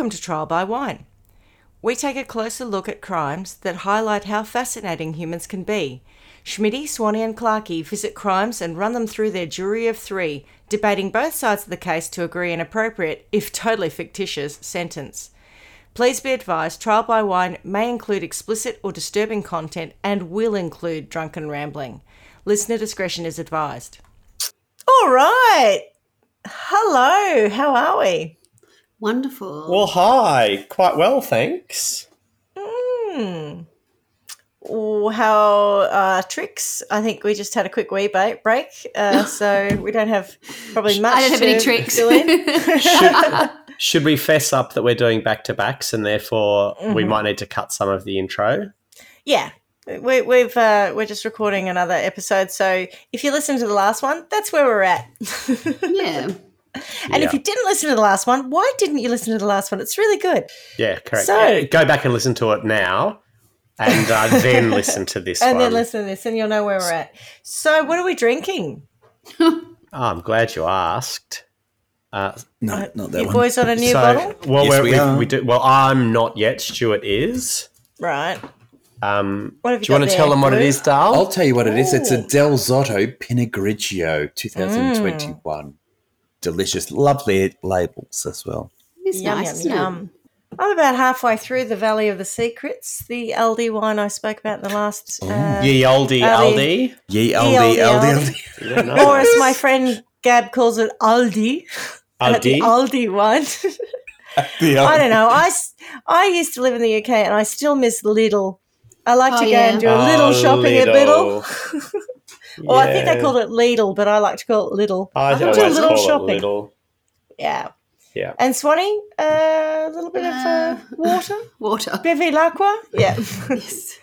Welcome to Trial by Wine. We take a closer look at crimes that highlight how fascinating humans can be. Schmitty, Swanee, and Clarkey visit crimes and run them through their jury of three, debating both sides of the case to agree an appropriate, if totally fictitious, sentence. Please be advised Trial by Wine may include explicit or disturbing content and will include drunken rambling. Listener discretion is advised. All right. Hello. How are we? Wonderful. Well, hi. Quite well, thanks. Hmm. Oh, How uh, tricks? I think we just had a quick wee ba- break, uh, so we don't have probably much. I don't have any tricks. fill in. Should we fess up that we're doing back to backs and therefore we might need to cut some of the intro? yeah, we, we've uh, we're just recording another episode, so if you listen to the last one, that's where we're at. yeah. And if you didn't listen to the last one, why didn't you listen to the last one? It's really good. Yeah, correct. So- Go back and listen to it now and uh, then listen to this And one. then listen to this, and you'll know where we're at. So, what are we drinking? Oh, I'm glad you asked. Uh, No, not that you one. boys on a new so, bottle, well, Yes, we're, we we, are. we do. Well, I'm not yet. Stuart is. right? Um, What have do you you want got to tell them what it Drew? Dal? I'll tell you what it is. It's a Dal Zotto Pinot Grigio 2021. Delicious, lovely labels as well. It's Yum, nice, yum, yum. I'm about halfway through the Valley of the Secrets, the Aldi wine I spoke about in the last. Uh, Ye Aldi. Aldi. Ye Aldi, Aldi, Aldi, Aldi. Aldi. Yeah, no. Or as my friend Gab calls it, Aldi. The Aldi. Aldi one. The I don't know. I, s- I used to live in the UK and I still miss Lidl. I like Oh, to go yeah. and do a little Oh, shopping at Lidl. Lidl. Well, I think they Yeah. called it Lidl, but I like to call it Lidl. I do a always little call shopping. it little. Yeah. Yeah. And Swanee, uh, a little bit of uh, Uh, water. Water. Bevy Lacqua? Yeah. Yes.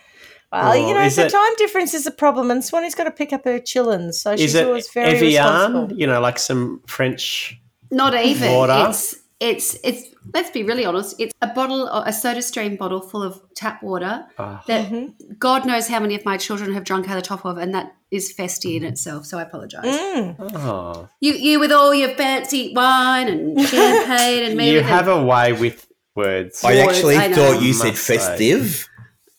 Well, Oh, you know, is the it- time difference is a problem, and Swanee's got to pick up her chillins, so Is she's it always very Evian? responsible. You know, like some French. Not even. Water. It's it's it's. Let's be really honest. It's a bottle, a Soda Stream bottle full of tap water Ah. that Mm-hmm. God knows how many of my children have drunk out of the top of, and that is festy in itself. So I apologise. Mm. Oh. You you with all your fancy wine and champagne and You have a, a way with words. I actually I thought you said Must say. festive.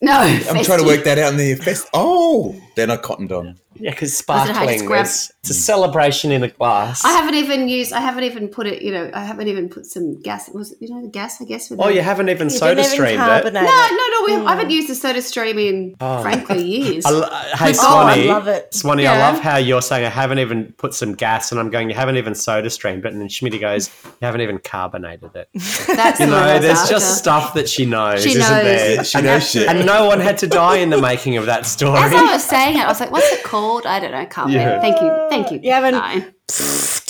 no. I'm trying to work that out in the fest. Oh, then I cottoned on. yeah, because I sparkling. just grab- there's- It's a celebration in a glass. I haven't even used. I haven't even put it. You know, I haven't even put some gas. Was it, you know the gas? I guess. Oh, the- you haven't even You soda didn't even streamed it. No, no, no. We, I haven't used the Soda Stream in Oh. frankly years. I lo- hey, Oh, I love it. Swanee, I love how you're saying I haven't even put some gas, and I'm going, you haven't even soda streamed it, and then Schmitty goes, you haven't even carbonated it. That's You the one I know, there's after. just stuff that she knows, She isn't knows. there? She knows shit. And no one had to die in the making of that story. As I was saying it, I was like, "What's it called?" I don't know. Can't Yeah. Thank you. Thank you. You haven't- No.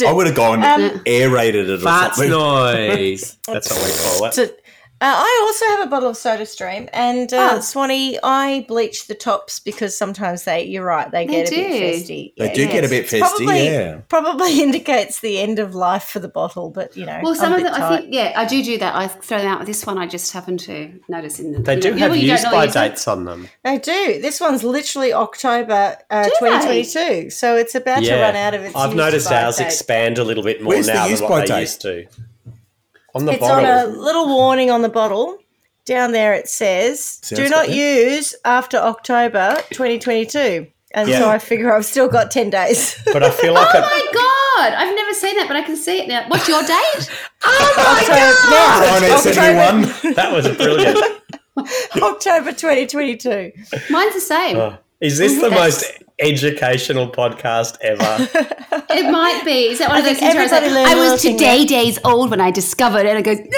I would have gone Um, aerated it or Farts something. noise. That's what we call it. So, uh, I also have a bottle of Soda Stream, and uh, Oh. Swanee, I bleach the tops because sometimes they, you're right, they, They get a bit do. festy. They Yeah, do yeah. get a bit It's festy, probably, yeah. Probably indicates the end of life for the bottle, but you know, Well, some I'm of a bit them, I think, yeah, I do do that. I throw them out. This one, I just happen to notice in the. They do know, have you don't use know by use it. dates on them. They do. This one's literally October uh, Do they? 2022, so it's about to run out of its. I've use noticed by ours date. expand a little bit more Where's now use than what they date? used to. On the It's bottle. on a little warning on the bottle. Down there it says, Sounds "Do not good. use after October 2022." And Yeah. so I figure I've still got 10 days. But I feel like Oh it, my god! I've never seen that, but I can see it now. What's your date? Oh October, now, Oh, no, October, 71. that was brilliant. October 2022. Mine's the same. Oh, Is this the most educational podcast ever? It might be. Is that one of those think things where I was like, everybody learned I a little was today days old when I discovered it, and it goes.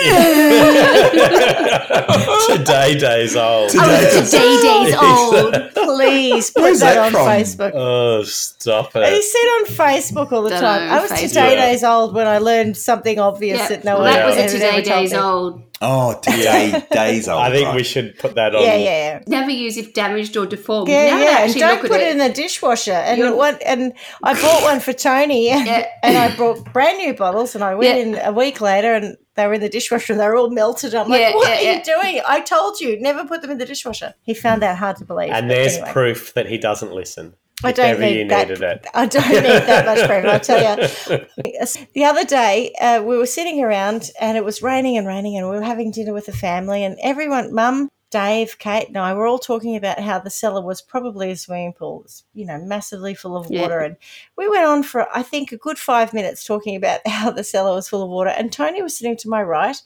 Today days old. I was oh, today days old. Please put Where's that, that on from? Facebook. Oh, stop You it. see it on Facebook all the Don't time. know, I was Facebook. today Yeah. days old when I learned something obvious Yeah, that no well, one that was a today days old. Oh, today, days old. I think right. we should put that on. Yeah, yeah. Never use if damaged or deformed. Yeah, now yeah, and don't put at it in the dishwasher. And You're- one, and I bought one for Tony, Yeah. and I brought brand new bottles, and I went Yeah. in a week later, and they were in the dishwasher, and they were all melted. I'm like, Yeah, "What yeah, are yeah. you doing? I told you, never put them in the dishwasher." He found that hard to believe. And there's anyway. proof that he doesn't listen. I don't need you that. it. I don't need that much proof. I'll tell you. The other day, uh, we were sitting around and it was raining and raining, and we were having dinner with the family, and everyone, Mum, Dave, Kate, and I were all talking about how the cellar was probably a swimming pool, It's, you know, massively full of Yeah. water. And we went on for, I think, a good five minutes talking about how the cellar was full of water. And Tony was sitting to my right,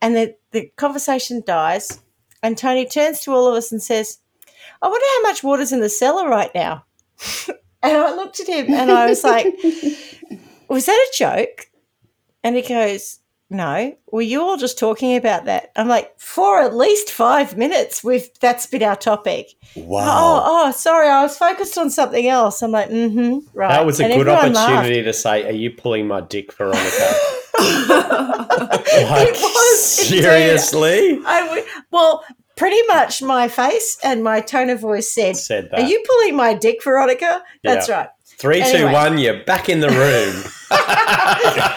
and the, the conversation dies. And Tony turns to all of us and says, I wonder how much water's in the cellar right now. and I looked at him and I was like, Was that a joke? And he goes, No. Were you all just talking about that? I'm like, For at least five minutes, we've that's been our topic. Wow. Oh, oh, sorry, I was focused on something else. I'm like, mm-hmm. Right. That was a And good everyone laughed. opportunity to say, "Are you pulling my dick, Veronica?" It was indeed. seriously I w- well, pretty much my face and my tone of voice said, said that. Are you pulling my dick, Veronica? That's Yeah. right. Three, two, one. You're back in the room.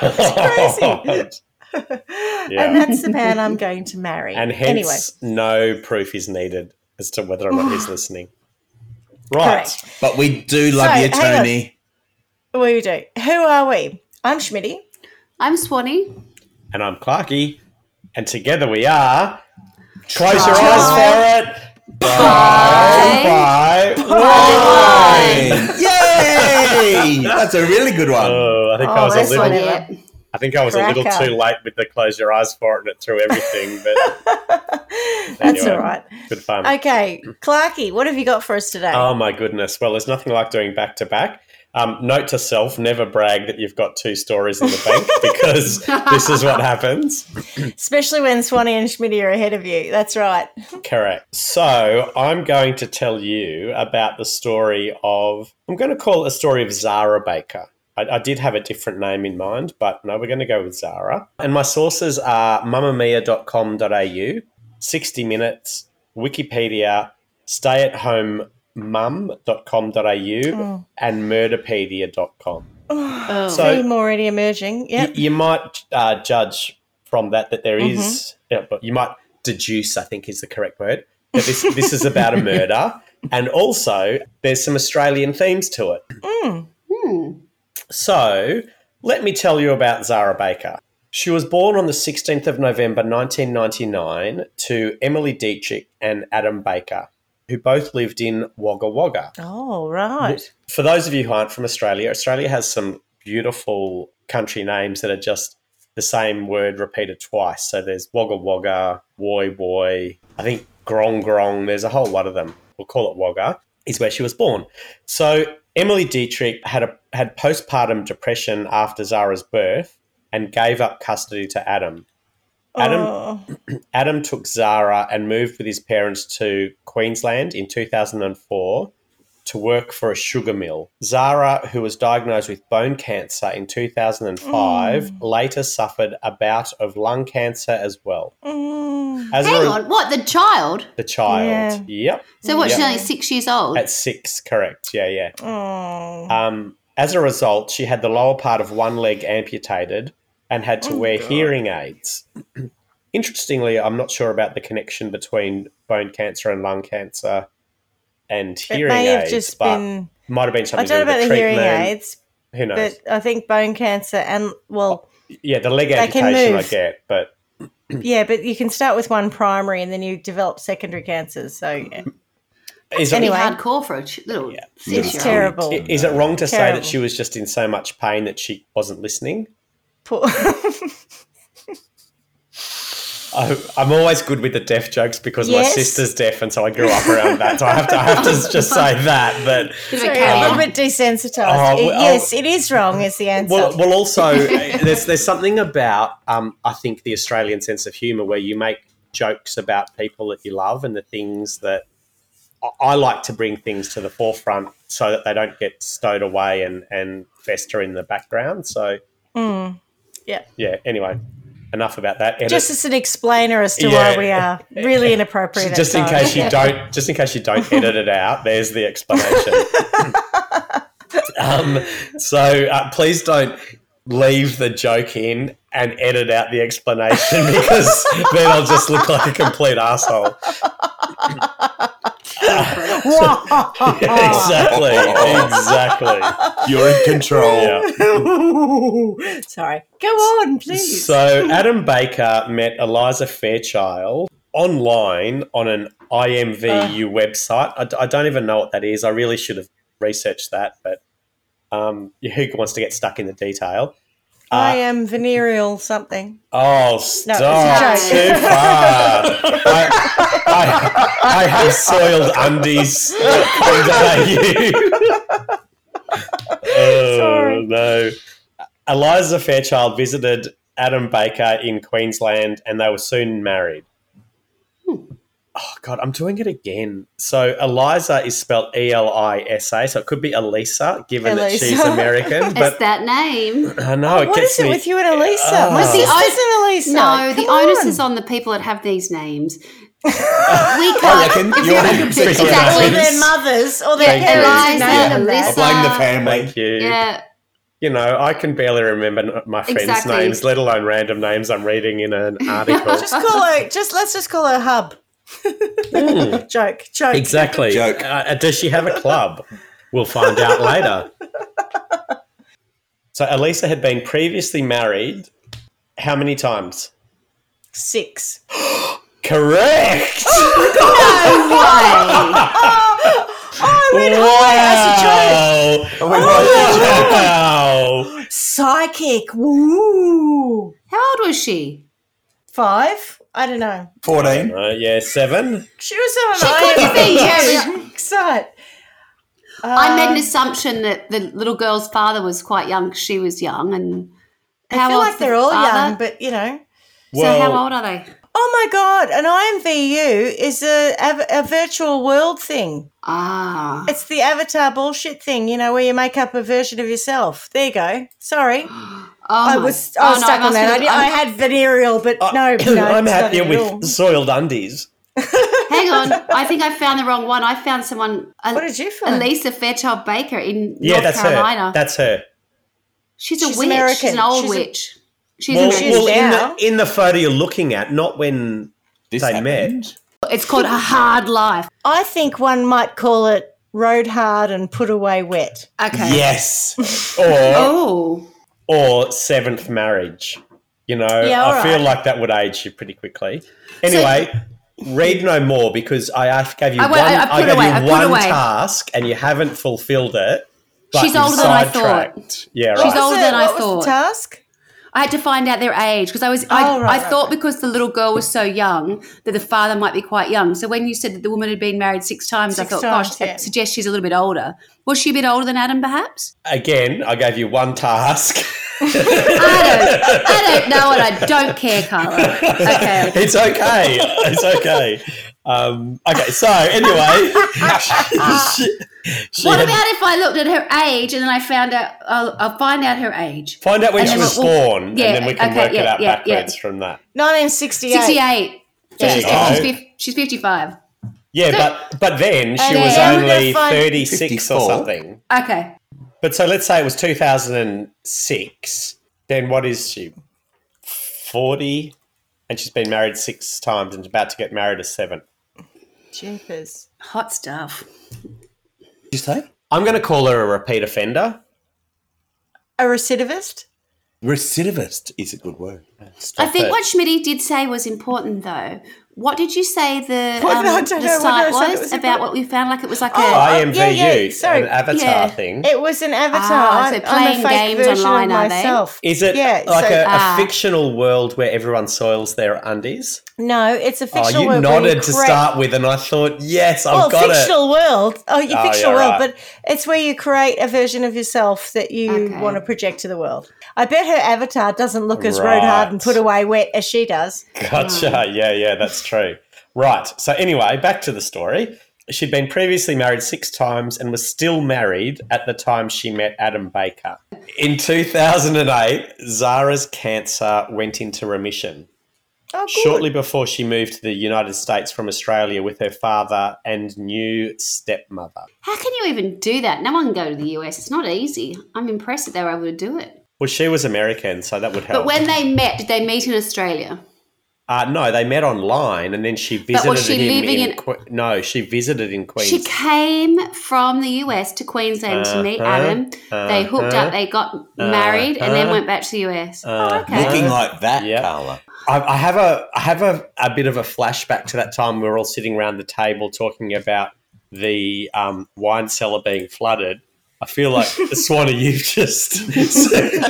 It's Yeah. And that's the man I'm going to marry. and hence, anyway, no proof is needed as to whether or not he's listening. Right. correct. But we do love So, you. Tony. We do. Who are we? I'm Schmitty. I'm Swanee. And I'm Clarky. And together we are. Close your eyes for it. Bye. Bye. Bye. Yay! That's a really good one. Oh, I think Oh, I was a that's little. I think I was a little too late with the close your eyes for it, and it threw everything. But That's Anyway. all right. good fun. Okay, Clarky, what have you got for us today? Oh my goodness! Well, there's nothing like doing back to back. Um, note to self: never brag that you've got two stories in the bank because this is what happens. Especially when Swanee and Schmitty are ahead of you. That's right. Correct. So I'm going to tell you about the story of. I'm going to call it a story of Zara Baker. I, I did have a different name in mind, but no, we're going to go with Zara. And my sources are mamamia.com.au, 60 Minutes, Wikipedia, stay at home, stayathomemum.com.au, and murderpedia.com. Oh. So- Theme already emerging. Yep. Y- you might uh, judge from that that there is- yeah, but you might deduce, I think is the correct word, that this, this is about a murder. And also, there's some Australian themes to it. Hmm. So, let me tell you about Zara Baker. She was born on the 16th of November 1999 to Emily Dietrich and Adam Baker, who both lived in Wagga Wagga. Oh, right. For those of you who aren't from Australia, Australia has some beautiful country names that are just the same word repeated twice. So there's Wagga Wagga, Woy Woy, I think Grong Grong, there's a whole lot of them. We'll call it Wagga, is where she was born. So Emily Dietrich had a had postpartum depression after Zara's birth and gave up custody to Adam. Adam Oh, Adam took Zara and moved with his parents to Queensland in 2004 to work for a sugar mill. Zara, who was diagnosed with bone cancer in 2005, later suffered a bout of lung cancer as well. mm. As Hang a, on. What? The child? the child. Yep. So what? She's only six years old. At six, correct. Yeah, yeah. Oh. Um, as a result, she had the lower part of one leg amputated and had to Oh, wear God. hearing aids. Interestingly, I'm not sure about the connection between bone cancer and lung cancer and it hearing may have aids, just but been. might have been I something don't know about with the hearing aids, Who knows? but I think bone cancer and, well, yeah, the leg they can amputation I get, but yeah, but you can start with one primary and then you develop secondary cancers. So, yeah. is Pretty it, Anyway. hardcore for a ch- little Yeah. six-year-old. it's terrible. is it wrong to say that she was just in so much pain that she wasn't listening? Poor- I, I'm always good with the deaf jokes because my sister's deaf, and so I grew up around that. So I have to, I have to just say that. But Bit of So a a little bit desensitized. Oh, It- well, yes, it is wrong. Is the answer. Well, well, also there's there's something about um, I think the Australian sense of humour where you make jokes about people that you love and the things that I- I like to bring things to the forefront so that they don't get stowed away and and fester in the background. So Mm. Yeah. yeah. Anyway, enough about that. Edit- Just as an explainer as to Yeah. why we are really inappropriate. just in case you don't just in case you don't edit it out there's the explanation um, so uh, please don't leave the joke in and edit out the explanation because then i'll just look like a complete asshole exactly. Exactly. You're in control. Yeah. Sorry. Go on, please. So Adam Baker met Eliza Fairchild online on an IMVU website. I don't even know what that is. I really should have researched that, but um, who wants to get stuck in the detail? I uh, am venereal something. Oh, it's a stop! joke. Too far. I, I, I have soiled undies. oh Sorry. no! Eliza Fairchild visited Adam Baker in Queensland, and they were soon married. Hmm. Oh God, I'm doing it again. So Eliza is spelled E L I S A, so it could be Elisa, given that she's Elisa. American. It's But that name. I know it what gets is it with you and Elisa? Oh. My The sister's an Elisa. No, the Come onus is on the people that have these names. we I can't. reckon if you're you- 100% exactly. Or their mothers or their Thank you. parents. Eliza, name Elisa. I blame the family. Thank you. Yeah, You know, I can barely remember my friends' Exactly. names, let alone random names I'm reading in an article. Just call her. Just let's just call her Hub. joke, joke. exactly. Joke. Uh, does she have a club? We'll find out later. So Elisa had been previously married how many times? Six. Correct. no way. Oh, I went high as a joke. Oh my wow. Psychic. Woo. How old was she? Five. I don't know. 14. Uh, yeah, seven. She was on She an could be, IMDb site. I made an assumption that the little girl's father was quite young. 'cause She was young, and I feel old's like the they're all father? young, but you know. So how old are they? Oh my god, an IMVU is a, a, a virtual world thing. Ah, It's the avatar bullshit thing, you know, where you make up a version of yourself. There you go. Sorry. oh I was I oh, was oh, no, stuck on that. I, have- did- I had venereal, but uh, no, no I'm happier it at all. with soiled undies. Hang on, I think I found the wrong one. I found someone. What did you find? Elisa Fairchild Baker in Yeah, North that's Carolina. her. That's her. she's a She's witch. American. She's an old She's a- witch. She's Well, American. well in, now. the, in the photo you're looking at, not when This they happened. met. It's called a hard life. I think one might call it rode hard and put away wet. Okay. Yes. or Oh, or seventh marriage. You know, Yeah, all I feel right. like that would age you pretty quickly. Anyway, read no more because I gave you I one. I- I I, gave away, you one task and you haven't fulfilled it. But She's older than I thought. Yeah, She's right. old- older Was than it- I what was thought. the task? I had to find out their age because I was. I, Oh, right, I right, thought right. because the little girl was so young that the father might be quite young. So when you said that the woman had been married six times, Six I thought, times, gosh, yeah. that suggests she's a little bit older. Was she a bit older than Adam, perhaps? Again, I gave you one task. I don't. I don't know, and I don't care, Carla. Okay. it's okay. It's okay. Um, okay, so anyway, she, she What had- about if I looked at her age and then I found out? I'll, I'll find out her age. find out when and she then was we'll- born, yeah, and then we can okay, work it out yeah, yeah. backwards from that. 1968. Sixty-eight. So she's, she's, she's fifty-five. Yeah, but but then she And was only gonna find- thirty six or something. Okay. But so let's say it was two thousand and six. Then what is she? Forty, and she's been married six times and about to get married a seventh. Jeepers. Hot stuff. Did you say? I'm going to call her a repeat offender. A recidivist? Recidivist is a good word. Stop I think it. what Schmitty did say was important, though. What did you say the, What? um, I the know. What site did I say that was, was about what we found? Like it was like Oh, a. IMVU, yeah, yeah, sorry. an avatar Yeah. thing. It was an avatar. Ah, so I'm, playing I'm a fake games version online, of are they? myself. Is it Yeah, like so- a, a Ah. fictional world where everyone soils their undies? No, it's a Oh, fictional you world. where nodded to create- start with, and I thought, yes, I've well, got it. fictional world. Oh, your Oh, fictional yeah, world, right. but it's where you create a version of yourself that you Okay. want to project to the world. I bet her avatar doesn't look as Right. rode hard and put away wet as she does. Gotcha. Yeah, yeah, that's true. Right. So, anyway, back to the story. She'd been previously married six times and was still married at the time she met Adam Baker. In 2008, Zara's cancer went into remission. Oh. Shortly before she moved to the United States from Australia with her father and new stepmother. How can you even do that? No one can go to the US. It's not easy. I'm impressed that they were able to do it. Well, she was American, so that would help. But when they met, did they meet in Australia? Uh, no, they met online, and then she visited was she him living in. in- Que- no, she visited in Queensland. She came from the US to Queensland to meet Uh-huh, Adam. They hooked uh-huh, up, they got married, and then uh-huh, went back to the US. oh, uh-huh. okay. Looking like that, Yeah. Carla. I, I have a I have a, a bit of a flashback to that time we were all sitting around the table talking about the um, wine cellar being flooded. I feel like the Swanee, you've just It's taken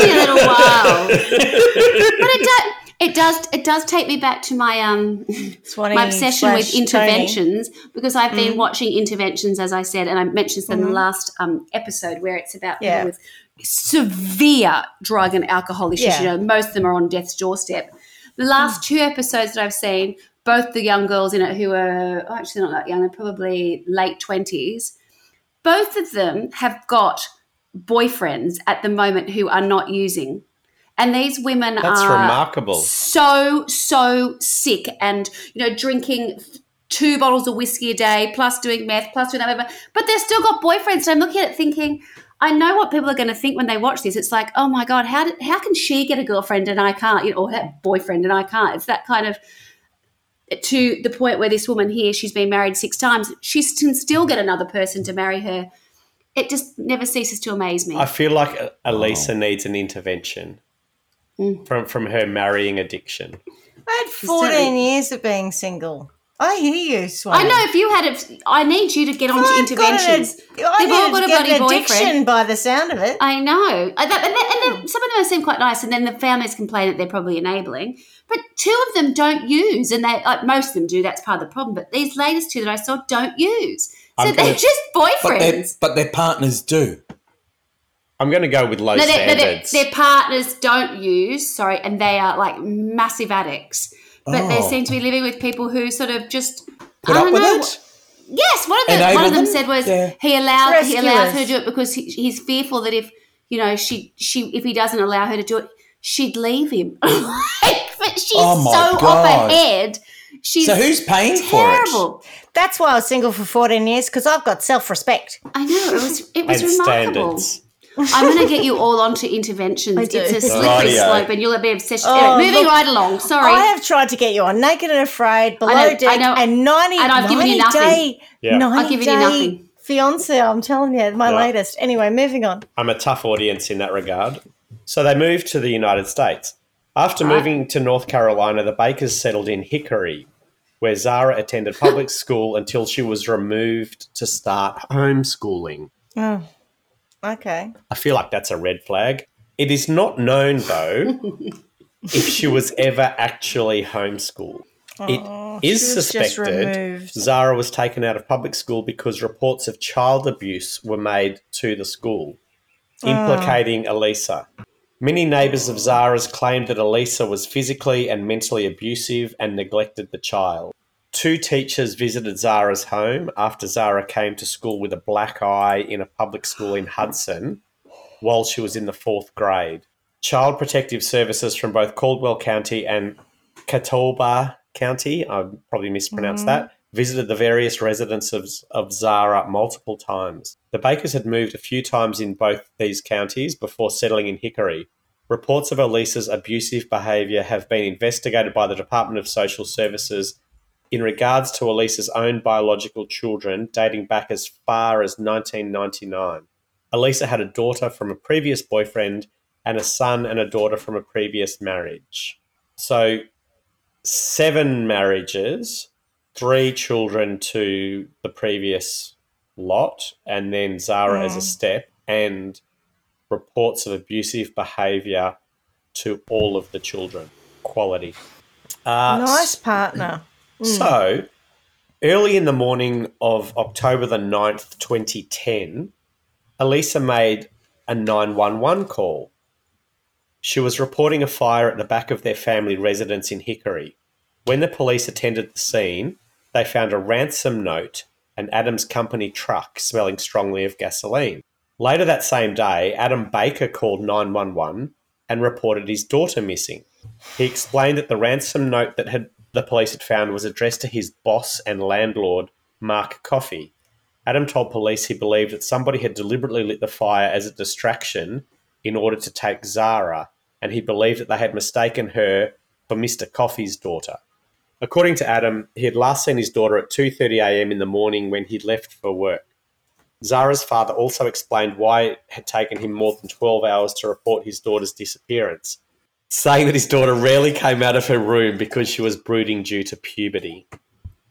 me a little while, but it does. It does. It does take me back to my um Swanee my obsession with slash Tony. interventions because I've Mm. been watching interventions, as I said, and I mentioned this in the last um, episode where it's about Mm-hmm. Yeah. people with severe drug and alcohol issues. Yeah. You know, most of them are on death's doorstep. The last two episodes that I've seen, both the young girls in it who are oh, actually not that young, they're probably late twenties. Both of them have got boyfriends at the moment who are not using. And these women That's are remarkable. so so sick and you know drinking two bottles of whiskey a day plus doing meth plus doing that whatever. but they've still got boyfriends. So i'm looking at it thinking i know what people are going to think when they watch this. It's like oh my god how did how can she get a girlfriend and i can't you know, or her boyfriend and i can't? It's that kind of to the point where this woman here she's been married six times. She can still get another person to marry her. It just never ceases to amaze me. I feel like Elisa needs an intervention Mm. from from her marrying addiction. I had 14 certainly- years of being single. I hear you, Swanee. I know if you had it, I need you to get onto I've got an- interventions. I They've all got to a get bloody an boyfriend. addiction by the sound of it. I know. I- that- and then, and then some of them seem quite nice, and then the families complain that they're probably enabling. But two of them don't use, and they like most of them do. That's part of the problem. But these latest two that I saw don't use, so I'm they're gonna- just But their, boyfriends. but their partners do. I'm going to go with low No, their, no, their, standards. their partners don't use. Sorry, and they are like massive addicts. But they Oh. seem to be living with people who sort of just Put I up don't with know, it? Yes, one of them. Enable One of them them? said was Yeah. he allowed he allowed her to do it because he, he's fearful that if you know she she if he doesn't allow her to do it, she'd leave him. but she's Oh my so off her head. She's So who's paying for it? terrible. That's why I was single for 14 years because I've got self respect. I know it was it was and remarkable. standards. I'm going to get you all onto interventions. It's a slippery Rightio. slope, and you'll be obsessed. Oh, anyway, moving look, right along. Sorry. I have tried to get you on Naked and Afraid, Below know, I Deck, know. and 90, And I've given you nothing. day, Yeah. 90 I've given you day nothing. fiance. I'm telling you, my Yeah. latest. Anyway, moving on. I'm a tough audience in that regard. So they moved to the United States. After Right. moving to North Carolina, the Bakers settled in Hickory, where Zara attended public school until she was removed to start homeschooling. Oh, okay. I feel like that's a red flag. It is not known, though, if she was ever actually homeschooled. It Oh, is was just suspected. Zara was taken out of public school because reports of child abuse were made to the school, ah. implicating Elisa. Many neighbours of Zara's claimed that Elisa was physically and mentally abusive and neglected the child. Two teachers visited Zara's home after Zara came to school with a black eye in a public school in Hudson while she was in the fourth grade. Child Protective Services from both Caldwell County and Catawba County, I probably mispronounced mm. that, visited the various residences of Zara multiple times. The Bakers had moved a few times in both these counties before settling in Hickory. Reports of Elisa's abusive behaviour have been investigated by the Department of Social Services in regards to Elisa's own biological children dating back as far as 1999. Elisa had a daughter from a previous boyfriend and a son and a daughter from a previous marriage. So, seven marriages, three children to the previous lot, and then Zara as a step, and reports of abusive behaviour to all of the children. Quality. Uh, Nice partner. So, hmm. early in the morning of October the 9th, 2010, Elisa made a 911 call. She was reporting a fire at the back of their family residence in Hickory. When the police attended the scene, they found a ransom note and Adam's company truck smelling strongly of gasoline. Later that same day, Adam Baker called 911 and reported his daughter missing. He explained that the ransom note that had the police had found was addressed to his boss and landlord, Mark Coffey. Adam told police he believed that somebody had deliberately lit the fire as a distraction in order to take Zara, and he believed that they had mistaken her for Mr. Coffey's daughter. According to Adam, he had last seen his daughter at 2:30 a.m. in the morning when he'd left for work. Zara's father also explained why it had taken him more than 12 hours to report his daughter's disappearance, saying that his daughter rarely came out of her room because she was brooding due to puberty.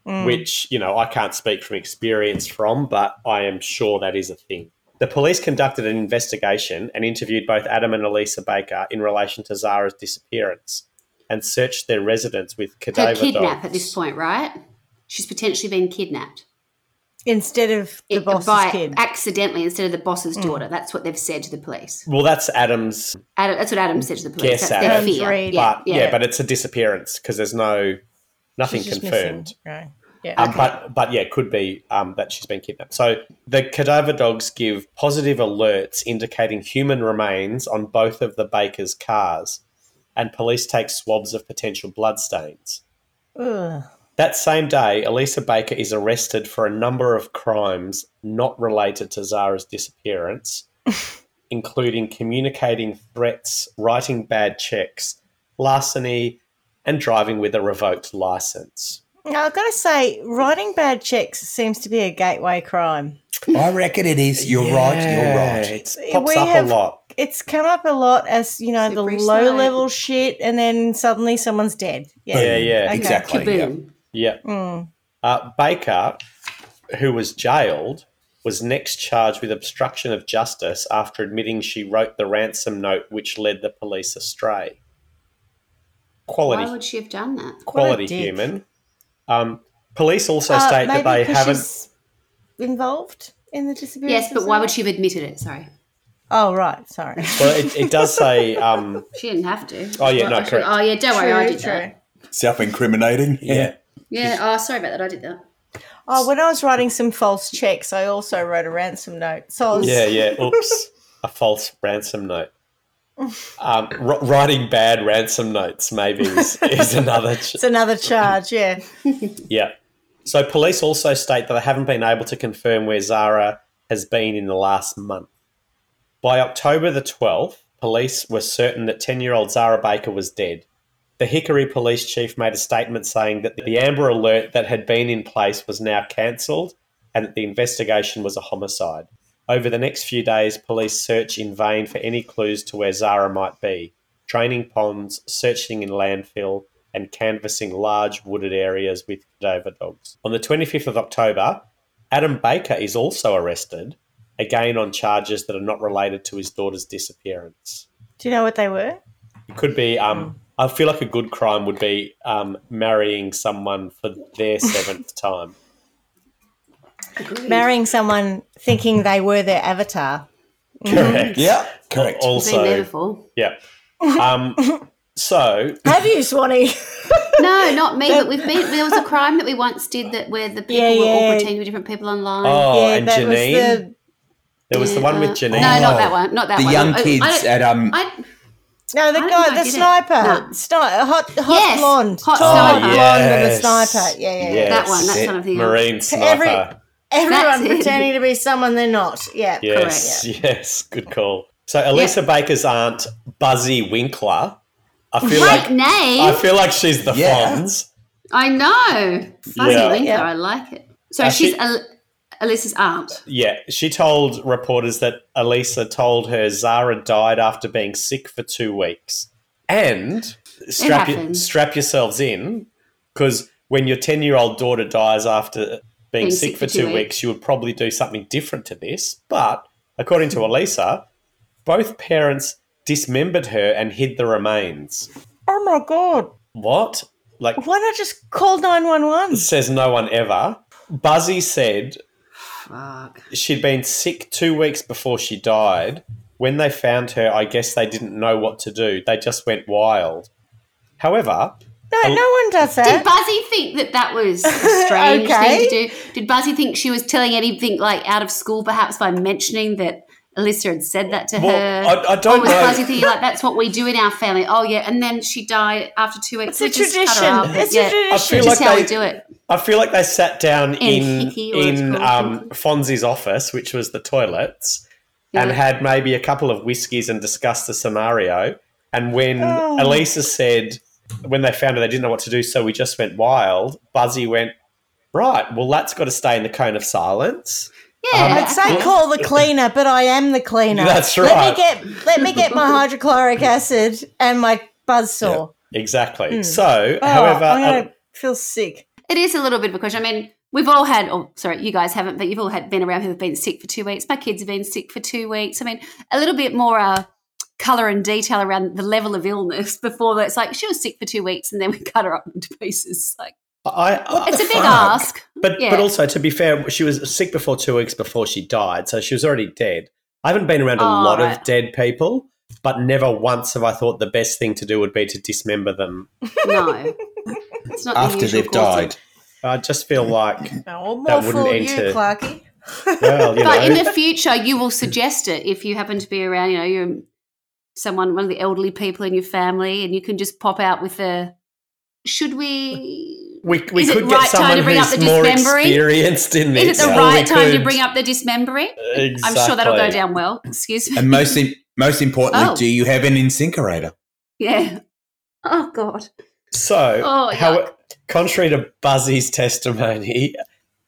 Mm. Which, you know, I can't speak from experience from, but I am sure that is a thing. The police conducted an investigation and interviewed both Adam and Elisa Baker in relation to Zara's disappearance and searched their residence with Her cadaver kidnap dogs. at this point, right? She's potentially been kidnapped Instead of the It- boss's by kid. accidentally instead of the boss's daughter. That's what they've said to the police. Well, that's Adam's Adam, that's what Adam said to the police. Guess that's their fear. Read. Yeah, but yeah. but it's a disappearance because there's no nothing She's confirmed. missing. Right. Yeah. Um, but but yeah, it could be um, that she's been kidnapped. So the cadaver dogs give positive alerts indicating human remains on both of the Baker's cars, and police take swabs of potential bloodstains. Ugh. That same day, Elisa Baker is arrested for a number of crimes not related to Zara's disappearance, including communicating threats, writing bad checks, larceny, and driving with a revoked license. Now, I've got to say, writing bad checks seems to be a gateway crime. I reckon it is. You're right. You're right. It pops We up have- a lot. It's come up a lot as, you know, Slippery the slope. low level shit, and then suddenly someone's dead. Yeah, Yeah, yeah, Okay. exactly. Kaboom. Yeah. Mm. Uh, Baker, who was jailed, was next charged with obstruction of justice after admitting she wrote the ransom note which led the police astray. Quality, Why would she have done that? quality human. Um, police also Uh, state that they haven't. she's involved in the disappearance. Yes, but why Zara? would she have admitted it? Sorry. Oh, right. Sorry. Well, it, it does say. Um, She didn't have to. Oh, yeah, Well, no, I correct. Oh, yeah, don't worry, I did that. Self-incriminating. yeah. Yeah, oh, sorry about that. I did that. Oh, when I was writing some false checks, I also wrote a ransom note. So I was, Yeah, yeah. Oops, a false ransom note. Um, r- writing bad ransom notes maybe is, is another. Ch- it's another charge. Yeah. yeah. So police also state that they haven't been able to confirm where Zara has been in the last month. By October the 12th, police were certain that 10 year old Zara Baker was dead. The Hickory police chief made a statement saying that the Amber Alert that had been in place was now cancelled and that the investigation was a homicide. Over the next few days, police search in vain for any clues to where Zara might be, draining ponds, searching in landfill, and canvassing large wooded areas with cadaver dogs. On the 25th of October, Adam Baker is also arrested, again on charges that are not related to his daughter's disappearance. Do you know what they were? It could be, um, I feel like a good crime would be um, marrying someone for their seventh time. Marrying someone thinking they were their avatar. Correct. Yeah. Correct. Been there Also, before. yeah. Um, so, Have you, Swanee? No, not me. But we've been. There was a crime that we once did that where the people Yeah, were all pretending to be different people online. oh, and that Janine. was the. there was the one with Janine. No, not that one. Not that the one. The young I- I kids at um. I, No, the I guy, the sniper, No. Sni- hot, hot Yes, blonde, hot tall, sniper. hot blonde, and the sniper. Yeah, yeah, yeah. Yes. that one. That's it. what I'm of. Marine sniper. Every- Everyone That's it. pretending to be someone they're not. Yeah, Yes, correct. yes, good call. So Elisa Baker's aunt, Buzzy Winkler. I feel Great like name. I feel like she's the Yeah. Fonz. I know. Fuzzy Yeah. Winkler. Yeah. I like it. So Uh, she's she- Al- Alyssa's aunt. Yeah, she told reporters that Elisa told her Zara died after being sick for two weeks. And strap, your, strap yourselves in, because when your 10 year old daughter dies after being, sick, for two weeks, you would probably do something different to this. But according to Elisa, both parents dismembered her and hid the remains. Oh my god! What? Like, Why not just call nine one one? says no one ever. Buzzy said Fuck. she'd been sick two weeks before she died. When they found her, I guess they didn't know what to do. They just went wild. However, No, no one does that. Did that. Buzzy think that that was a strange Okay. thing to do? Did Buzzy think she was telling anything like out of school, perhaps by mentioning that Alyssa had said that to Well, her? I- I don't or know. Buzzy thinking like that's what we do in our family? Oh yeah, and then she died after two weeks. It's a We just cut her tradition. up. It's a tradition. I feel Just like how they, we do it. I feel like they sat down in Hickey, or it's in um. Fonzie's office, which was the toilets, and had maybe a couple of whiskies and discussed the scenario. And when Oh. Elisa said, when they found her, they didn't know what to do, so we just went wild. Buzzy went, right, well, that's got to stay in the cone of silence. Yeah. I'd say call the cleaner, but I am the cleaner. That's right. Let me get let me get my hydrochloric acid and my buzz buzzsaw. Exactly. So, Oh, however, I'm uh, feel sick. It is a little bit of a question. I mean, we've all had, oh, sorry, you guys haven't, but you've all had been around who have been sick for two weeks. My kids have been sick for two weeks. I mean, a little bit more uh, color and detail around the level of illness before that. It's like she was sick for two weeks and then we cut her up into pieces. Like, I, I, it's a big fuck? ask. But Yeah. but also to be fair, she was sick before two weeks before she died, so she was already dead. I haven't been around a Oh, lot right. of dead people, but never once have I thought the best thing to do would be to dismember them. No. It's not After they've course of- died. I just feel like, Oh, That wouldn't for enter- you, Clarky. well, you But know, in the future, you will suggest it if you happen to be around, you know, you're someone, one of the elderly people in your family, and you can just pop out with a, should we we, we is it could get right time someone to bring up who's the more dismembering? experienced in this. Is it the or right time to bring up the dismembering? Exactly. I'm sure that'll go down well. Excuse me. And most im- most importantly, Oh. do you have an incinerator? Yeah. Oh God. So, Oh, how, contrary to Buzzy's testimony,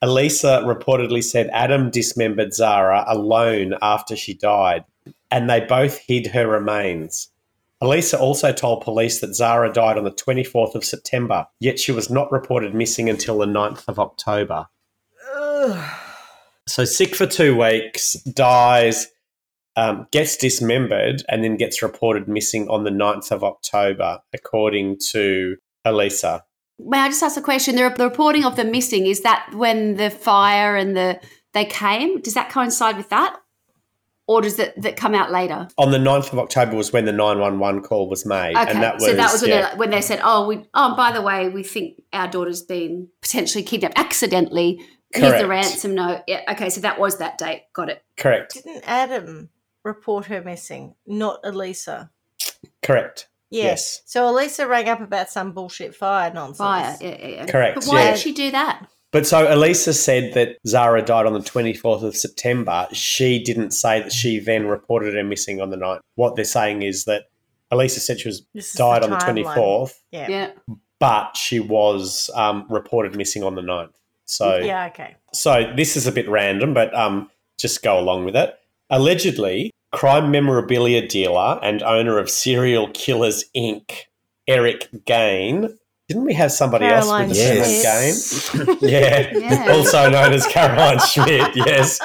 Elisa reportedly said Adam dismembered Zara alone after she died, and they both hid her remains. Elisa also told police that Zara died on the 24th of September, yet she was not reported missing until the 9th of October. So, sick for two weeks, dies, um, gets dismembered, and then gets reported missing on the 9th of October, according to Elisa. May I just ask a question? The, the reporting of the missing is that when the fire and the they came? Does that coincide with that, or does that that come out later? On the 9th of October was when the 911 call was made. Okay, and that was, so that was when, yeah, they, when they said, "Oh, we oh by the way, we think our daughter's been potentially kidnapped accidentally. Here's Correct. the ransom note." Yeah, okay, so that was that date. Got it. correct. Didn't Adam report her missing, not Elisa? Correct. Yeah. Yes. So Elisa rang up about some bullshit fire nonsense. Fire. Yeah, yeah, yeah. Correct, But why yeah. did she do that? But so Elisa said that Zara died on the 24th of September. She didn't say that she then reported her missing on the 9th. What they're saying is that Elisa said she was This died the on the timeline. 24th, Yeah. Yeah. but she was um, reported missing on the 9th. So Yeah, okay. So this is a bit random, but um, just go along with it. Allegedly, crime memorabilia dealer and owner of Serial Killers Inc., Eric Gein. Didn't we have somebody Caroline else with the Yes. same Gein? yeah. Yeah. also known as Caroline Schmidt. Yes.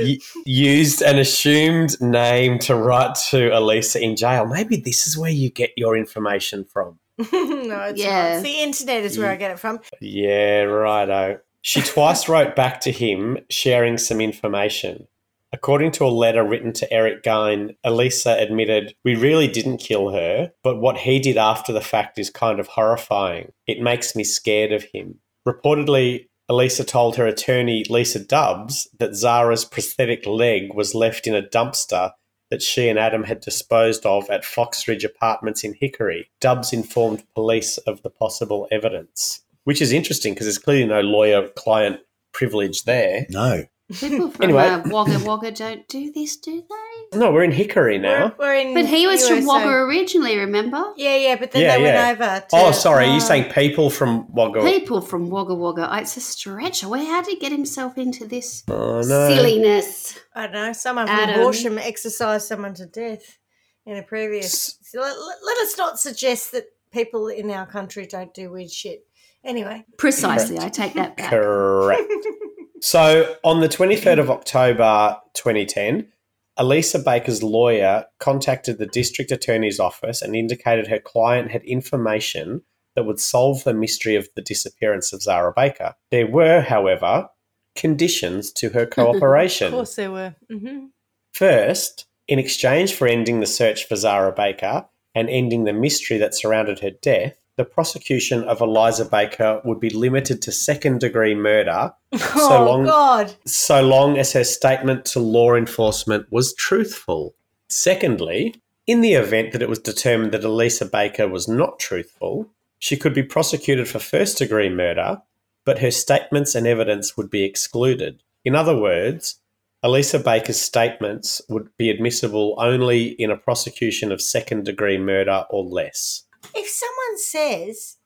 Y- used an assumed name to write to Elisa in jail. Maybe this is where you get your information from. no, it's Yeah. not. The internet is where I get it from. Yeah, righto. She twice wrote back to him sharing some information. According to a letter written to Eric Gein, Elisa admitted, We really didn't kill her, but what he did after the fact is kind of horrifying. It makes me scared of him. Reportedly, Elisa told her attorney, Lisa Dubbs, that Zara's prosthetic leg was left in a dumpster that she and Adam had disposed of at Foxridge Apartments in Hickory. Dubbs informed police of the possible evidence, which is interesting because there's clearly no lawyer client privilege there. No. People from Anyway. uh, Wagga Wagga don't do this, do they? No, we're in Hickory now. We're, we're in But he was from USA. Wagga originally, remember? Yeah, yeah, but then Yeah, they yeah. went over to. Oh, sorry, uh, you're saying people from Wagga. People from Wagga Wagga. It's a stretch. Where how did he get himself into this Oh, no. silliness? I don't know. Someone from Adam. Horsham exercised someone to death in a previous. So let, let, let us not suggest that people in our country don't do weird shit. Anyway, Precisely. I take that back. Correct. so on the 23rd of October 2010, Elisa Baker's lawyer contacted the district attorney's office and indicated her client had information that would solve the mystery of the disappearance of Zara Baker. There were, however, conditions to her cooperation. of course there were. hmm First, in exchange for ending the search for Zara Baker and ending the mystery that surrounded her death, the prosecution of Eliza Baker would be limited to second degree murder oh long- God! so long as her statement to law enforcement was truthful. Secondly, in the event that it was determined that Elisa Baker was not truthful, she could be prosecuted for first degree murder, but her statements and evidence would be excluded. In other words, Elisa Baker's statements would be admissible only in a prosecution of second degree murder or less. if someone says,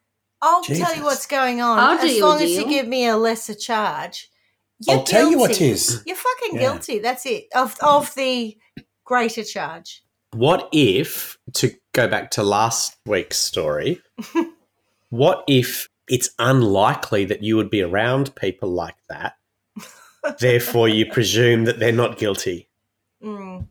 "I'll tell you what's going on I'll as long as you give me a lesser charge," you're I'll tell you what guilty. You're fucking Yeah. guilty. That's it. Of of the greater charge. What if, to go back to last week's story, what if it's unlikely that you would be around people like that? Therefore, you presume that they're not guilty. Mm.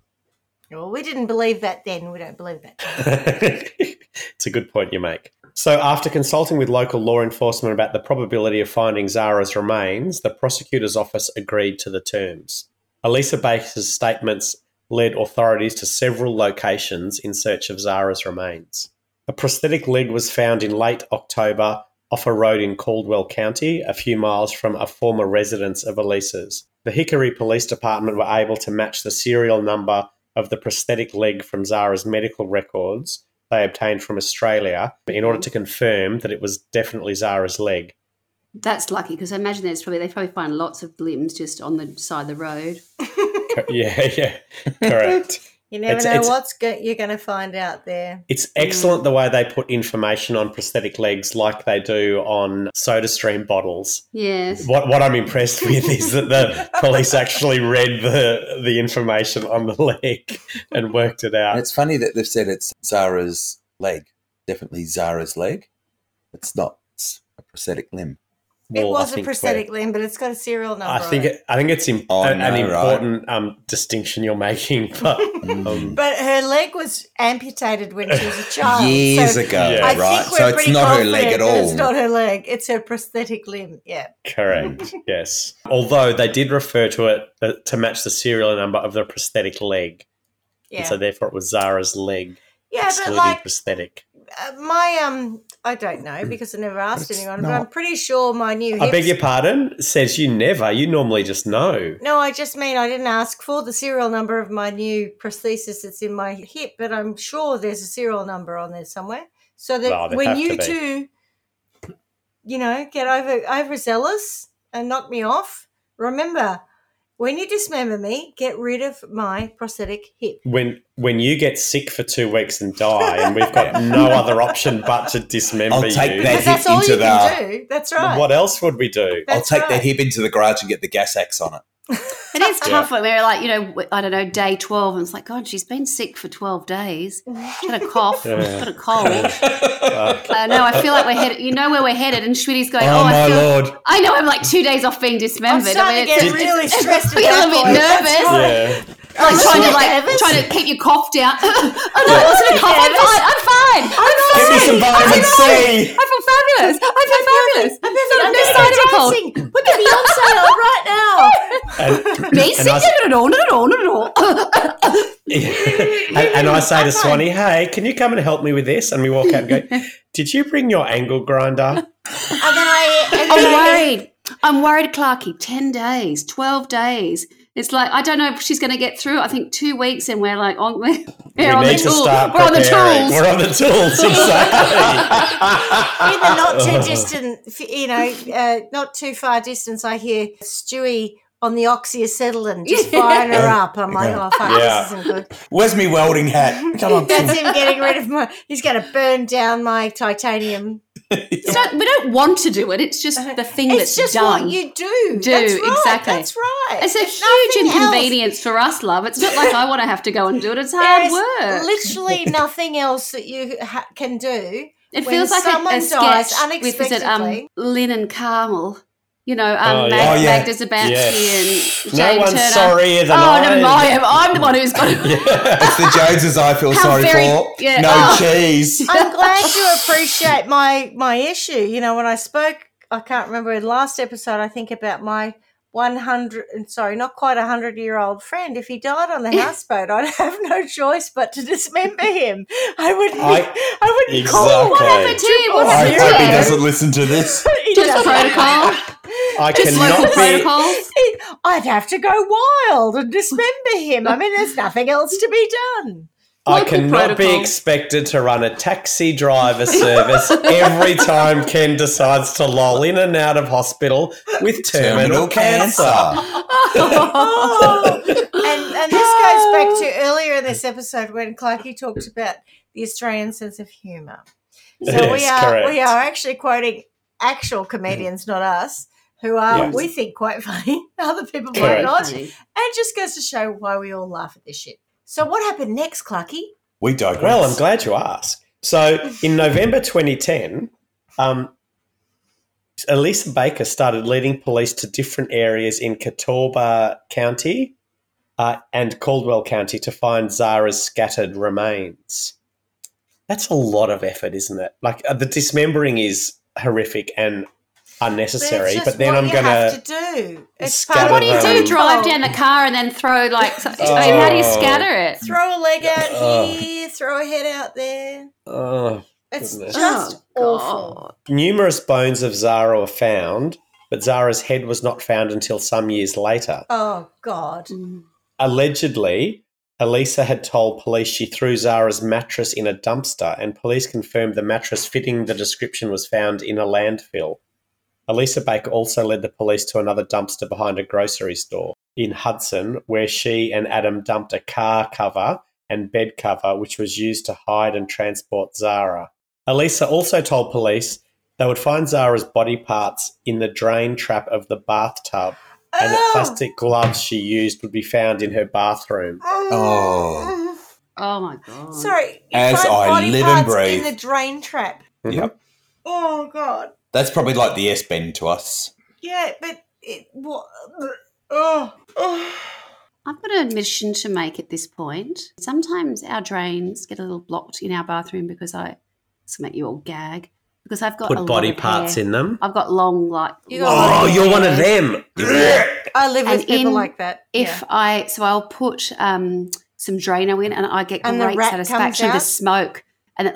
Well, we didn't believe that then. We don't believe that. it's a good point you make. So, after consulting with local law enforcement about the probability of finding Zara's remains, the prosecutor's office agreed to the terms. Elisa Baker's statements led authorities to several locations in search of Zara's remains. A prosthetic leg was found in late October off a road in Caldwell County, a few miles from a former residence of Elisa's. The Hickory Police Department were able to match the serial number of the prosthetic leg from Zara's medical records they obtained from Australia in order to mm-hmm. confirm that it was definitely Zara's leg. That's lucky because I imagine there's probably they probably find lots of limbs just on the side of the road. Yeah, yeah, correct. You never It's- know it's- what's go- you're going to find out there. It's hmm. excellent the way they put information on prosthetic legs like they do on SodaStream bottles. Yes. What what I'm impressed with is that the police actually read the the information on the leg and worked it And out. it's funny that they've said it's Zara's leg. Definitely Zara's leg. It's not. It's a prosthetic limb. It Well, I was a think prosthetic limb, but it's got a serial number. I think it. it, I think it's im- Oh, an, an no, right. important um, distinction you're making, but um, But her leg was amputated when she was a child. Years so ago, Yeah. I right? think we're So it's not her leg at all. It's not her leg. It's her prosthetic limb. Yeah. correct. yes, although they did refer to it uh, to match the serial number of the prosthetic leg, Yeah. and so therefore it was Zara's leg, yeah, but excluding like prosthetic. uh, my um, I don't know mm. because I never asked It's anyone, but. I'm pretty sure my new. I beg your pardon. Says you never. You normally just know. No, I just mean I didn't ask for the serial number of my new prosthesis that's in my hip, but I'm sure there's a serial number on there somewhere. So that Well, when you two, you know, get over overzealous and knock me off, remember when you dismember me, get rid of my prosthetic hip. When when you get sick for two weeks and die, and we've got no other option but to dismember I'll take you. that Because that's hip all into you can the- do. That's right. What else would we do? I'll take right. that hip into the garage and get the gas axe on it. It is tough when we're like, you know, I don't know, day 12, and it's like, God, she's been sick for 12 days. She's got a cough, Yeah. she's got a cold. Uh, no, I feel like we're headed, you know where we're headed, and Schmitty's going, oh oh, I my feel, lord! I know I'm like two days off being I'm dismembered. starting I to mean, get it's, really stressed. I at get a little bit nervous. right. Yeah. Like trying to like nervous. trying to keep your cough down. I'm like, what's in a cough? I'm fine. I'm fine. I'm fine. Give me some vitamin C. I feel fabulous. I feel fabulous. I'm No, perfect. sign of a cold. dancing. Look at Beyonce on right now. And, Basic. And I- No, no, no, no, no, no. and, and I say to Swanee, "Hey, can you come and help me with this?" And we walk out and go, "Did you bring your angle grinder?" And then I, and then I'm worried. I'm worried, Clarky. 10 days, 12 days. It's like, I don't know if she's going to get through. I think two weeks and we're like, on, we're we on the need to tools. start We're on the tools. We're on the tools, exactly. in the not too distant, you know, uh, not too far distance, I hear Stewie on the oxyacetylene just firing her up. I'm like, oh fuck, Yeah. this isn't good. Where's me welding hat? Come on. That's him getting rid of my. He's going to burn down my titanium. It's not, we don't want to do it. It's just the thing It's that's just done. what you do. Do, That's right, exactly. That's right. it's a There's huge nothing else. inconvenience for us, love. It's not like I want to have to go and do it. It's hard work. literally nothing else that you ha- can do. It feels like a, someone a dies sketch with is it um unexpectedly. Lynn and Carmel. You know, um, Oh, Mag- yeah. Oh, yeah. Magda Szubanski Yes. and No Jane one's Turner. sorrier than oh, I no, am. I am. I'm the one who's got. It's the Joneses I feel How sorry very- for. yeah, no oh. cheese. I'm glad you appreciate my my issue. You know, when I spoke, I can't remember in the last episode. I think about my 100, sorry, not quite a hundred year old friend. If he died on the houseboat, I'd have no choice but to dismember him. I wouldn't. I- I, I wouldn't call. What happened to you? What I I happened hope to he doesn't listen to this. Just protocol. I Just local cannot be. protocols. I'd have to go wild and dismember him. I mean, there's nothing else to be done. I Local cannot be expected to run a taxi driver service every time Ken decides to loll in and out of hospital with terminal, cancer. Oh. and and this goes back to earlier in this episode when Clarky talked about the Australian sense of humour. So Yes, we are correct. we are actually quoting actual comedians, not us, who are Yes. we think quite funny. Other people might Correct. not. And just goes to show why we all laugh at this shit. So what happened next, Clucky? We digress. Well, I'm glad you asked. So in November 2010, um, Elisa Baker started leading police to different areas in Catawba County uh, and Caldwell County to find Zara's scattered remains. That's a lot of effort, isn't it? Like uh, the dismembering is horrific and unnecessary, it's but, then what I'm gonna. have to do. It's scatter What do you do? Drive down the car and then throw like? So, I mean, how do you Oh. scatter it? Throw a leg out Oh. here, throw a head out there. Oh, It's Goodness. just Oh, awful. numerous bones of Zara were found, but Zara's head was not found until some years later. Oh God. Mm. Allegedly, Elisa had told police she threw Zara's mattress in a dumpster, and police confirmed the mattress fitting the description was found in a landfill. Elisa Baker also led the police to another dumpster behind a grocery store in Hudson, where she and Adam dumped a car cover and bed cover, which was used to hide and transport Zara. Elisa also told police they would find Zara's body parts in the drain trap of the bathtub and the Oh. plastic gloves she used would be found in her bathroom. Oh. Oh, oh my god! Sorry. you As find I body live and breathe. in the drain trap. Yep. Oh God. That's probably like the S bend to us. Yeah, but it what? Oh. oh. I've got an admission to make at this point. Sometimes our drains get a little blocked in our bathroom because I, this will make you all gag, because I've got a Put lot body of parts hair. in them. I've got long, like, You got Oh, you're one of them. I live with And people in- like that. if yeah. I, so I'll put um, some Drano in and I get And the great rat comes satisfaction. The smoke and it,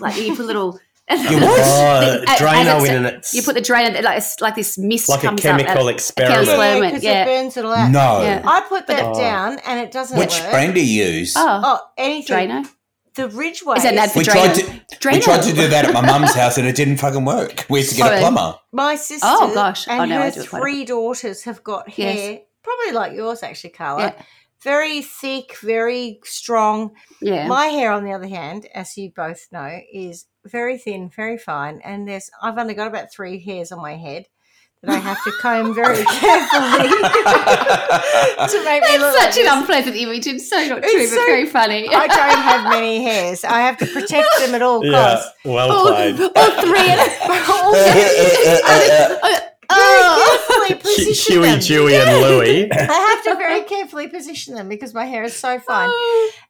like you put little. You what? Oh, as Drano it's- in and it's You put the Drano, like, it's like this mist like a comes chemical up. at- experiment. chemical- yeah, because yeah. it burns it all out. No. Yeah. I put that Oh. down and it doesn't Which work. brand do you use? Oh, Oh, anything. Drano. The Ridgeway. Is that an ad we Drano? tried to Drano. we tried to do that at my mum's house and it didn't fucking work. We had to get a plumber. My sister Oh, gosh. and Oh, no, her do it quite a three daughters have got Yes. hair, probably like yours actually, Carla. Yeah. Very thick, very strong. Yeah. My hair, on the other hand, as you both know, is very thin, very fine, and there's I've only got about three hairs on my head that I have to comb very carefully to make me look Such like an unpleasant image. It's so not It's true, so- but very funny. I don't have many hairs. I have to protect them at all Yeah, costs. well all, played. all three. Very oh, carefully position Huey, them. Dewey, and Louie. I have to very carefully position them because my hair is so fine.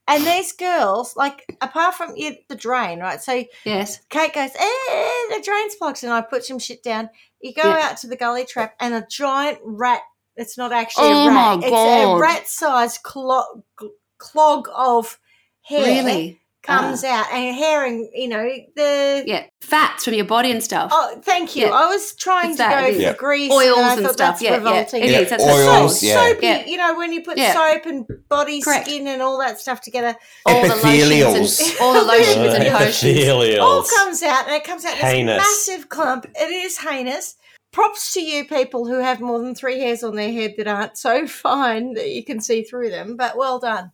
And these girls, like, apart from yeah, the drain, right? So yes. Kate goes, eh, the drain's blocked. And I put some shit down. You go Yeah. out to the gully trap and a giant rat, it's not actually Oh a rat, my it's a God. rat sized clog, clog of hair Really? Comes ah. out. And hair and, you know, the. Yeah. Fats from your body and stuff. Oh, thank you. Yeah. I was trying It's to that, go it for is. grease. Oils and, I and thought stuff. That's Yeah, yeah. revolting. It Yeah, is. That's So oils, so yeah. soapy, Yeah. you know, when you put Yeah. soap and body Correct. skin and all that stuff together, all the lotions and all the lotions and potions. All comes out and it comes out in this Heinous. massive clump. It is heinous. Props to you people who have more than three hairs on their head that aren't so fine that you can see through them, but well done.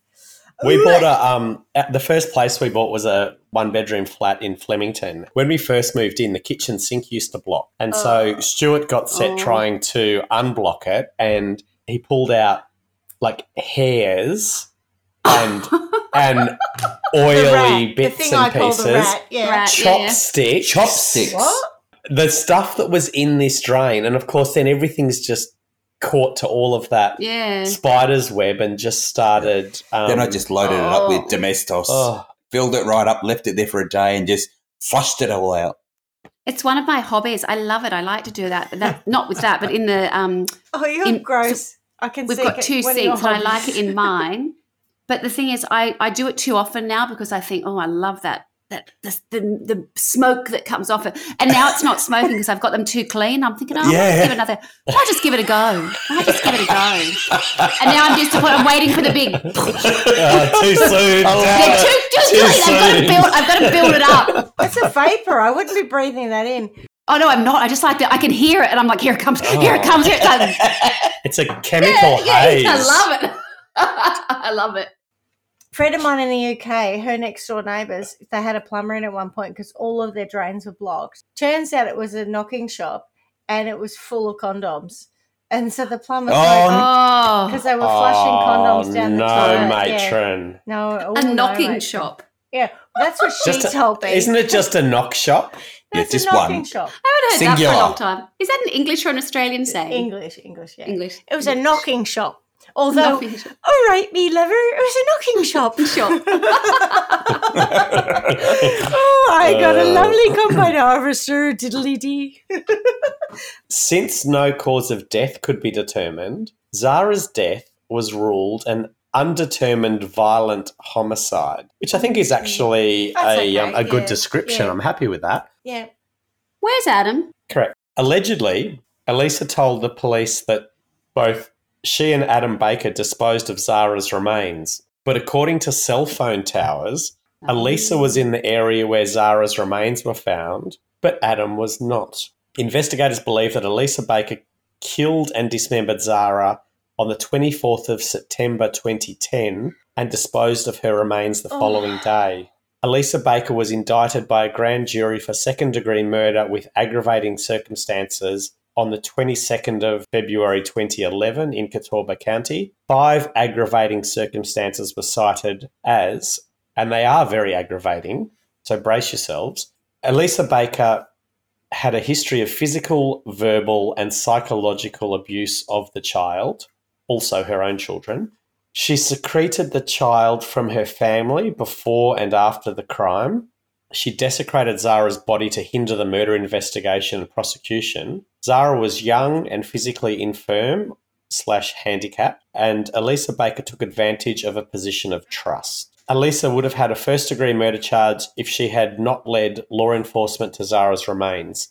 We bought a um at the first place we bought was a one bedroom flat in Flemington. When we first moved in, the kitchen sink used to block. And so Oh. Stuart got set Oh. trying to unblock it and he pulled out like hairs and and The oily rat, the bits thing and I pieces. the rat, yeah. Rat. Yeah, yeah. Chopsticks. Chopsticks. What? The stuff that was in this drain, and of course then everything's just caught to all of that Yeah. spider's web and just started um, Then I just loaded it up with Oh. Domestos, oh, filled it right up, left it there for a day, and just flushed it all out. It's one of my hobbies. I love it. I like to do that. that not with that, but in the um Oh, you're In- gross. I can we've got it- two one sinks and I like it in mine. But the thing is I, I do it too often now because I think, oh, I love that that the, the, the smoke that comes off it. And now it's not smoking because I've got them too clean. I'm thinking, oh, Yeah. I'll just give another. I'll just give it a go. I'll just give it a go. And now I'm just. I'm waiting for the big. uh, too soon. They're too, too, Too clean. I've got to soon. build. I've got to build it up. It's a vapor. I wouldn't be breathing that in. Oh no, I'm not. I just like that. I can hear it, and I'm like, here it comes. Here it comes. Here it comes. It's a chemical Yeah, haze. I love it. I love it. Friend of mine in the UK, her next door neighbours, they had a plumber in at one point because all of their drains were blocked. Turns out it was a knocking shop and it was full of condoms. And so the plumber Oh, because Oh, they were flushing oh, condoms down the no, toilet. Yeah. matron. No, oh, a no, knocking matron. shop. Yeah, that's what she Just a- told me. Isn't it just a knock shop? Yeah, just a knocking one. shop. I haven't heard that for a long time. Is that an English or an Australian saying? English, English, yeah. English. It was a knocking shop. Although, Knocking shop. all right, me lover, it was a knocking shop. Shop. oh, I got a lovely combine harvester, diddly dee. Since no cause of death could be determined, Zara's death was ruled an undetermined violent homicide, which I think is actually That's a, okay, um, a good yeah, description. yeah. I'm happy with that. Yeah. Where's Adam? Correct. Allegedly, Elisa told the police that both she and Adam Baker disposed of Zara's remains. But according to cell phone towers, oh. Elisa was in the area where Zara's remains were found, but Adam was not. Investigators believe that Elisa Baker killed and dismembered Zara on the 24th of September 2010 and disposed of her remains the oh. following day. Elisa Baker was indicted by a grand jury for second degree murder with aggravating circumstances on the 22nd of February 2011 in Catawba County. Five aggravating circumstances were cited as, and they are very aggravating, so brace yourselves. Elisa Baker had a history of physical, verbal, and psychological abuse of the child, also her own children. She secreted the child from her family before and after the crime. She desecrated Zara's body to hinder the murder investigation and prosecution. Zara was young and physically infirm slash handicapped, and Elisa Baker took advantage of a position of trust. Elisa would have had a first degree murder charge if she had not led law enforcement to Zara's remains.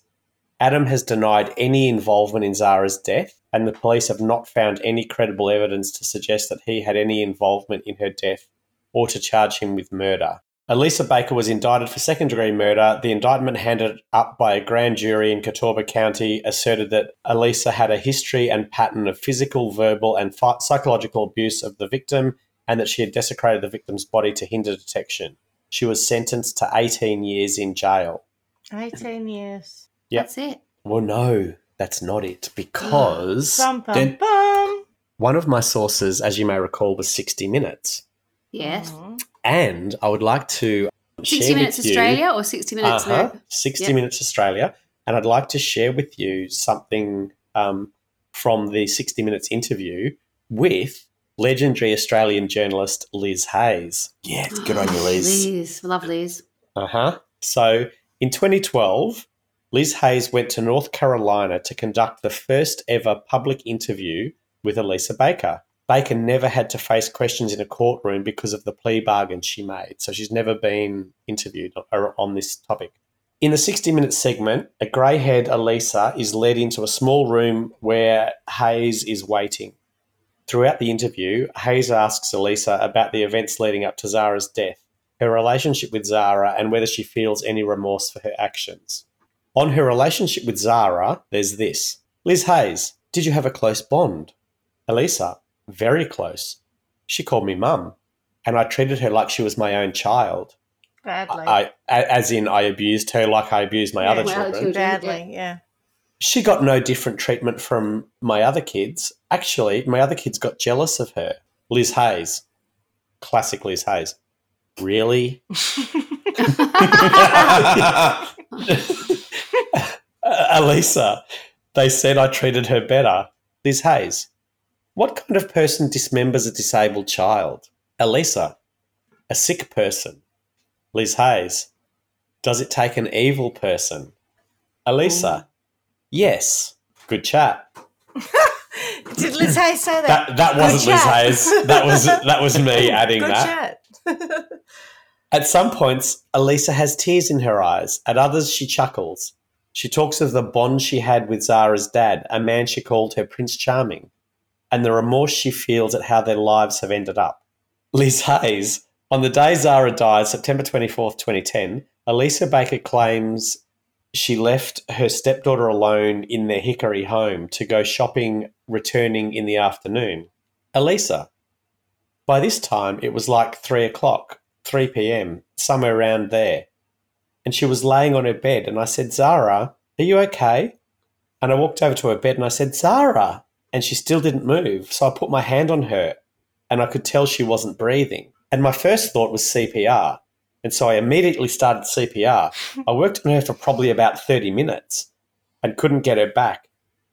Adam has denied any involvement in Zara's death, and the police have not found any credible evidence to suggest that he had any involvement in her death or to charge him with murder. Elisa Baker was indicted for second degree murder. The indictment handed up by a grand jury in Catawba County asserted that Elisa had a history and pattern of physical, verbal, and phy- psychological abuse of the victim and that she had desecrated the victim's body to hinder detection. She was sentenced to 18 years in jail. 18 years. Yep. That's it. Well, no, that's not it because Bum, bum, Then- bum. one of my sources, as you may recall, was 60 Minutes. Yes. Mhm. And I would like to 60 share Minutes with you- Australia or 60 Minutes Uh-huh, America? 60 Yep. Minutes Australia. And I'd like to share with you something um, from the 60 Minutes interview with legendary Australian journalist Liz Hayes. Yeah, good on you, Liz. Liz. Love Liz. Uh huh. So in 2012, Liz Hayes went to North Carolina to conduct the first ever public interview with Elisa Baker. Baker never had to face questions in a courtroom because of the plea bargain she made. So she's never been interviewed on this topic. In the 60 minute segment, a grey haired Elisa is led into a small room where Hayes is waiting. Throughout the interview, Hayes asks Elisa about the events leading up to Zara's death her relationship with Zara, and whether she feels any remorse for her actions. On her relationship with Zara, there's this Liz Hayes, did you have a close bond? Elisa, very close. She called me mum, and I treated her like she was my own child. Badly. I, a- as in, I abused her like I abused my Yeah. other Well, children. children. Badly, yeah. She got no different treatment from my other kids. Actually, my other kids got jealous of her. Liz Hayes. Classic Liz Hayes. Really? Elisa, they said I treated her better. Liz Hayes, what kind of person dismembers a disabled child? Elisa, a sick person. Liz Hayes, does it take an evil person? Elisa, yes. Good chat. Did Liz Hayes say that? That that wasn't Liz. Hayes. That was that was me adding Good that. chat. At some points, Elisa has tears in her eyes. At others, she chuckles. She talks of the bond she had with Zara's dad, a man she called her Prince Charming, and the remorse she feels at how their lives have ended up. Liz Hayes, on the day Zara died, September 24th, 2010, Elisa Baker claims she left her stepdaughter alone in their Hickory home to go shopping, returning in the afternoon. Elisa, By this time, it was like three o'clock, 3 p.m., somewhere around there. And she was laying on her bed, and I said, Zara, are you okay? And I walked over to her bed and I said, Zara. And she still didn't move. So I put my hand on her, and I could tell she wasn't breathing. And my first thought was CPR. And so I immediately started CPR. I worked on her for probably about 30 minutes and couldn't get her back,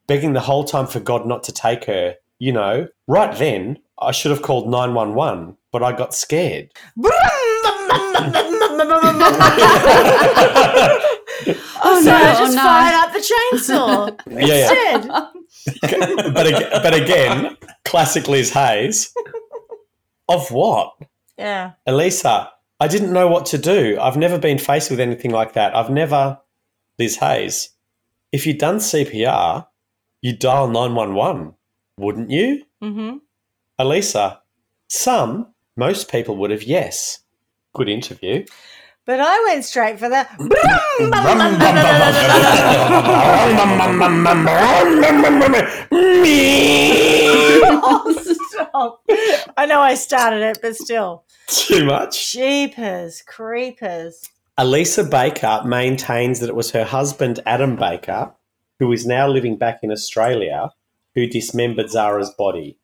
begging the whole time for God not to take her. You know, right then, I should have called 911, but I got scared. Oh so no! I Oh just no! fired up the chainsaw Yeah, yeah. but, ag- but again, classic Liz Hayes. Of what? Yeah. Elisa, I didn't know what to do. I've never been faced with anything like that. I've never, Liz Hayes, if you'd done CPR, you'd dial 911, wouldn't you? Mm-hmm. Elisa, some, most people would have, yes. Good interview. But I went straight for the. oh. I know I started it, but still. Too much. Jeepers, creepers. Elisa Baker maintains that it was her husband, Adam Baker, who is now living back in Australia, who dismembered Zara's body.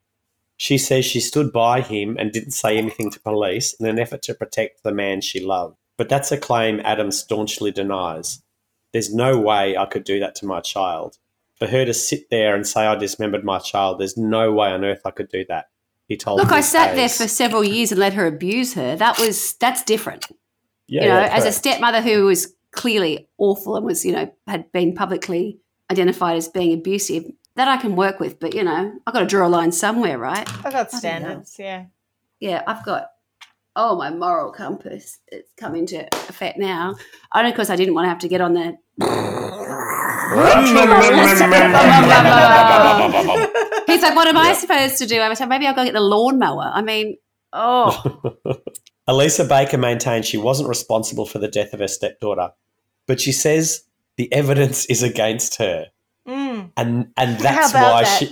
She says she stood by him and didn't say anything to police in an effort to protect the man she loved. But that's a claim Adam staunchly denies. There's no way I could do that to my child. For her to sit there and say I dismembered my child, there's no way on earth I could do that. He told Look, I Liz sat there for several years and let her abuse her. That was that's different. yeah, you know, yeah, as a stepmother who was clearly awful and was, you know, had been publicly identified as being abusive, that I can work with. But you know, I've got to draw a line somewhere, right? I've got Bloody standards, yeah. Yeah, I've got. Oh, my moral compass. It's coming to effect now. Only because I didn't want to have to get on the. He's like, what am I supposed to do? I was like, maybe I'll go get the lawnmower. I mean, oh, Elisa Baker maintains she wasn't responsible for the death of her stepdaughter, but she says the evidence is against her, Mm. and and that's why that? she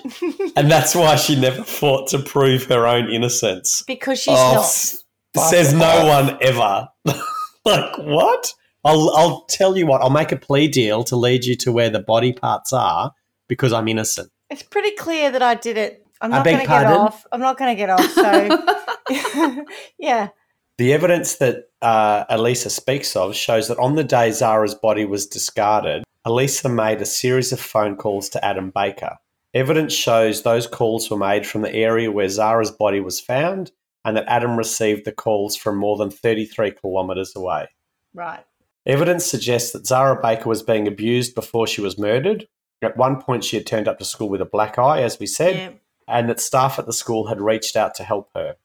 and that's why she never fought to prove her own innocence. because she's Oh, not. Says no off. one ever. like what? I'll I'll tell you what. I'll make a plea deal to lead you to where the body parts are because I'm innocent. It's pretty clear that I did it. I'm not going to get off. I'm not going to get off. So, yeah. The evidence that uh, Elisa speaks of shows that on the day Zara's body was discarded, Elisa made a series of phone calls to Adam Baker. Evidence shows those calls were made from the area where Zara's body was found and that Adam received the calls from more than 33 kilometres away. Right. Evidence suggests that Zara Baker was being abused before she was murdered. At one point, she had turned up to school with a black eye, as we said, Yeah. and that staff at the school had reached out to help her.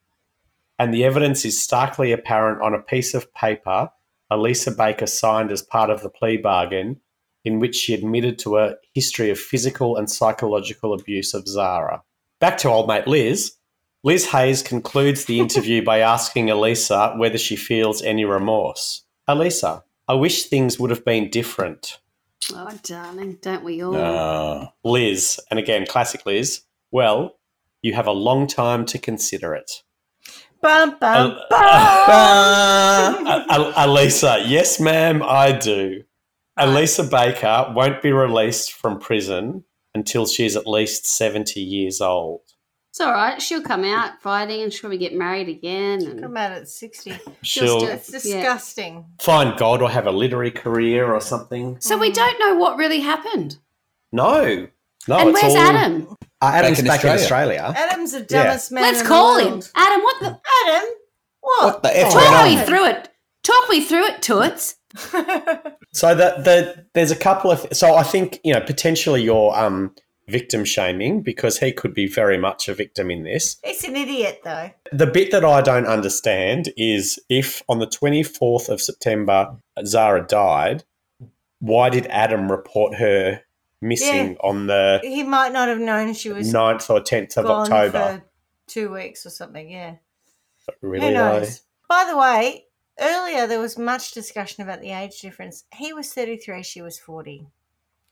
And the evidence is starkly apparent on a piece of paper Elisa Baker signed as part of the plea bargain, in which she admitted to a history of physical and psychological abuse of Zara. Back to old mate Liz. Liz Hayes concludes the interview by asking Elisa whether she feels any remorse. Elisa, I wish things would have been different. oh, darling, don't we all? No. Liz, and again, classic Liz, well, you have a long time to consider it. Bum, bum, Uh, bum. Uh, uh, Elisa, yes, ma'am, I do. Elisa Baker won't be released from prison until she's at least 70 years old. It's all right. She'll come out fighting and she'll probably get married again. And Come out at 60. She'll still- It's Yeah. disgusting. find God or have a literary career or something. so we don't know what really happened. No. No, and it's where's all, Adam? Uh, Adam's Back in back in Australia. Australia. Adam's the dumbest man Let's in call the him. Adam, what the? Adam? What? What the F Talk went me on? through it. Talk me through it, Toots. So the, the there's a couple of so I think you know potentially you're um victim shaming because he could be very much a victim in this. He's an idiot, though. The bit that I don't understand is if on the 24th of September Zara died, why did Adam report her missing on the He might not have known she was 9th or 10th of October? two weeks or something. Yeah. Really? Who though? knows? By the way, earlier there was much discussion about the age difference. He was 33, she was 40.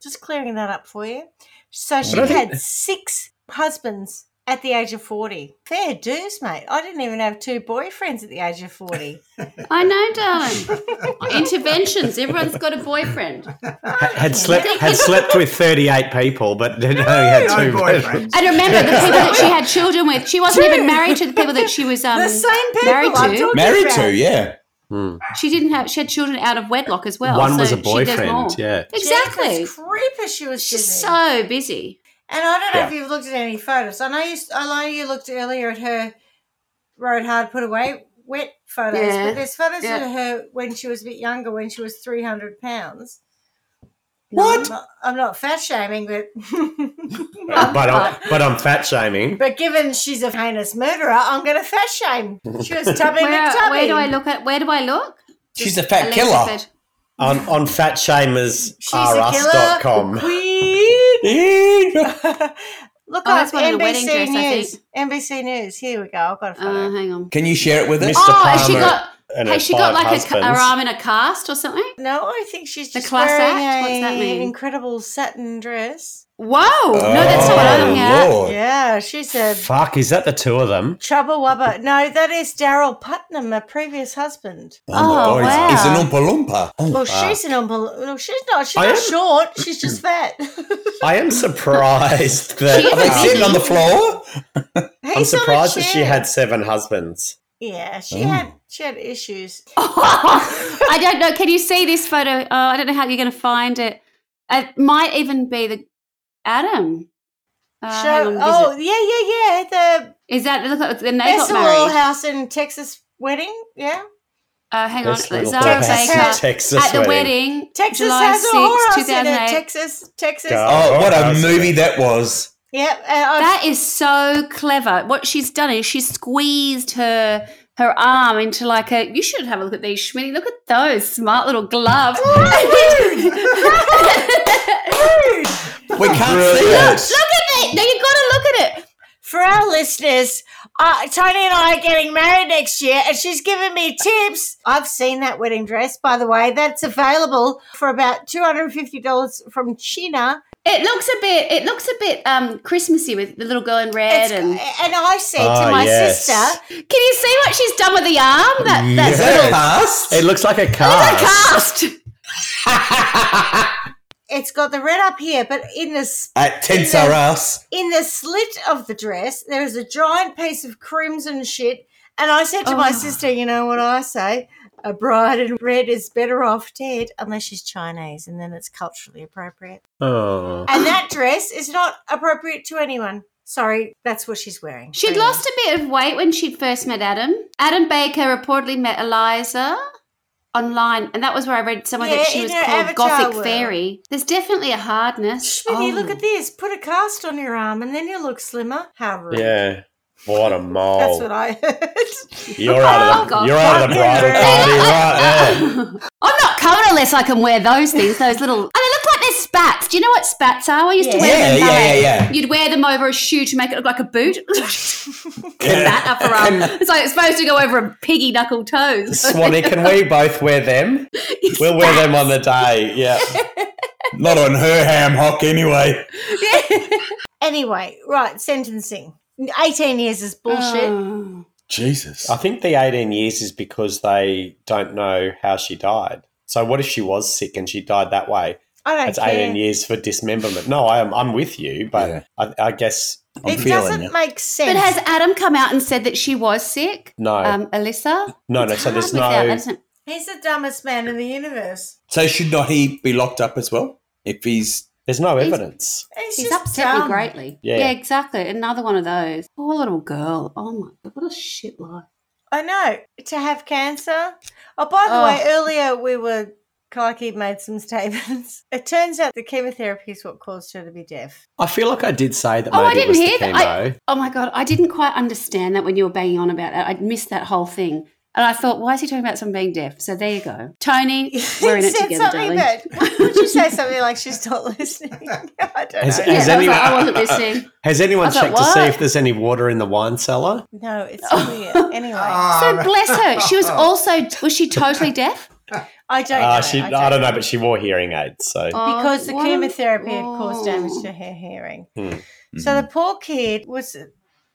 Just clearing that up for you. So she I had six husbands at the age of 40. Fair dues, mate. I didn't even have two boyfriends at the age of 40. I know, darling. Interventions. Everyone's got a boyfriend. Had slept had slept with thirty eight people, but then only had No two boyfriends. And remember, the people that she had children with, she wasn't even married to the people that she was um, the same people married I'm to. Married about. to, yeah. Hmm. She didn't have. She had children out of wedlock as well. One so was a she does more. boyfriend. Yeah. Exactly. Jesus creeper she was She's busy. so busy. And I don't know if you've looked at any photos. I know you. I know you looked earlier at her rode hard, put away wet photos, Yeah. but there's photos Yeah. of her when she was a bit younger, when she was 300 pounds. What? I'm not, I'm not fat shaming, but But I'm, but I'm fat shaming. but given she's a heinous murderer, I'm going to fat shame. She was Tubby Where, McTubby. where do I look at? Where do I look? She's a fat Alexa killer. On on She's a fatshamers.com. killer queen. Look Oh, up that's one the wedding NBC dress, News. NBC News. Here we go. I've got a photo. Uh, hang on. Can you share it with us? Mr. Oh, has she Palmer got? And Has she got five like a, her arm in a cast or something? no, I think she's The just class wearing act? What's that mean? incredible satin dress. Whoa! no, that's not what I'm looking oh, at. Oh, Yeah, she's a Fuck, is that the two of them? chubba wubba. No, that is Daryl Putnam, a previous husband. Oh, Oh, wow. He's an Oompa Loompa. Oh, Well, fuck. she's an unbel- No, she's not. She's I not am- short. She's just fat. I am surprised that She Are they sitting on the floor? I'm He's on a surprised that she had seven husbands. Yeah, she Oh. had she had issues. I don't know. Can you see this photo? Oh, I don't know how you're going to find it. It might even be the Adam. Uh, Show, oh yeah, yeah, yeah. The is that look like the they got Bessel Wall? House in Texas wedding. Yeah, Uh, hang on, This little Zara Baker house. Texas at the wedding. wedding, Texas July has a 6, horse in it. 2008. Texas, Texas. God. Oh, what a movie that? that was. Yep. Uh, That is so clever. What she's done is she's squeezed her her arm into like a. You should have a look at these, Schmitty. Look at those smart little gloves. We can't Brilliant. see Look it. at it. Now you've got to look at it. for our listeners, uh, Tony and I are getting married next year, and she's giving me tips. I've seen that wedding dress, by the way. That's available for about two hundred and fifty dollars from China. It looks a bit. It looks a bit um Christmassy with the little girl in red It's- and. and I said Ah, to my yes. sister, Can you see what she's done with the arm? That that's Is that little cast? It looks like a car. cast. "It's got the red up here, but in the s- At Tensor House. in the slit of the dress, there is a giant piece of crimson shit." And I said to my Oh. sister, "You know what I say." A bride in red is better off dead unless she's Chinese, and then it's culturally appropriate. Oh. And that dress is not appropriate to anyone. Sorry, that's what she's wearing. She'd Really. lost a bit of weight when she'd first met Adam. Adam Baker reportedly met Eliza online, and that was where I read somewhere Yeah, that she was called avatar Gothic world. Fairy. There's definitely a hardness. Schmitty, Oh. look at this. Put a cast on your arm and then you look slimmer. How rude. Yeah. What a mole. That's what I heard. You're out of Oh, the God. you're out of the bridal party right there. I'm not covered unless I can wear those things, those little. And they look like they're spats. Do you know what spats are? I used to wear Yeah, them. in yeah, yeah, yeah. You'd wear them over a shoe to make it look like a boot. that upper arm. It's like it's supposed to go over a piggy knuckle toes. Swanee, can we both wear them? We'll wear them on the day. Yeah. Not on her ham hock anyway. anyway, right, sentencing. 18 years is bullshit. Oh. Jesus. I think the 18 years is because they don't know how she died. So what if she was sick and she died that way? I don't It's care. 18 years for dismemberment. No, I am I'm with you, but Yeah. I, I guess I'm it feeling doesn't you. make sense. But has Adam come out and said that she was sick? no. Um, Alyssa? no, no, so there's no He's the dumbest man in the universe. So should not he be locked up as well? If he's there's no He's- evidence. He's, He's just upset dumb. me greatly. Yeah. Yeah. exactly. Another one of those. Poor little girl. Oh my god, what a shit life. I know. To have cancer. Oh, by the Oh. way, earlier we were. Clarky made some statements. It turns out the chemotherapy is what caused her to be deaf. I feel like I did say that Oh, I maybe it didn't was hear the that. I- Oh my god, I didn't quite understand that when you were banging on about it. I missed that whole thing. And I thought, why is he talking about someone being deaf? So there you go. Tony, we're in He it said together, something darling. that. Would you say something like she's not listening? I don't Has- know. Has I, was anyone- like, I wasn't listening. Has anyone I was like, checked to see if there's any water in the wine cellar? No, it's weird. Anyway, So bless her. She was also was she totally deaf? I don't Uh, know. she, I don't know, but she wore hearing aids. So because Oh, the what chemotherapy had caused damage oh. to her hearing. Hmm. So the poor kid was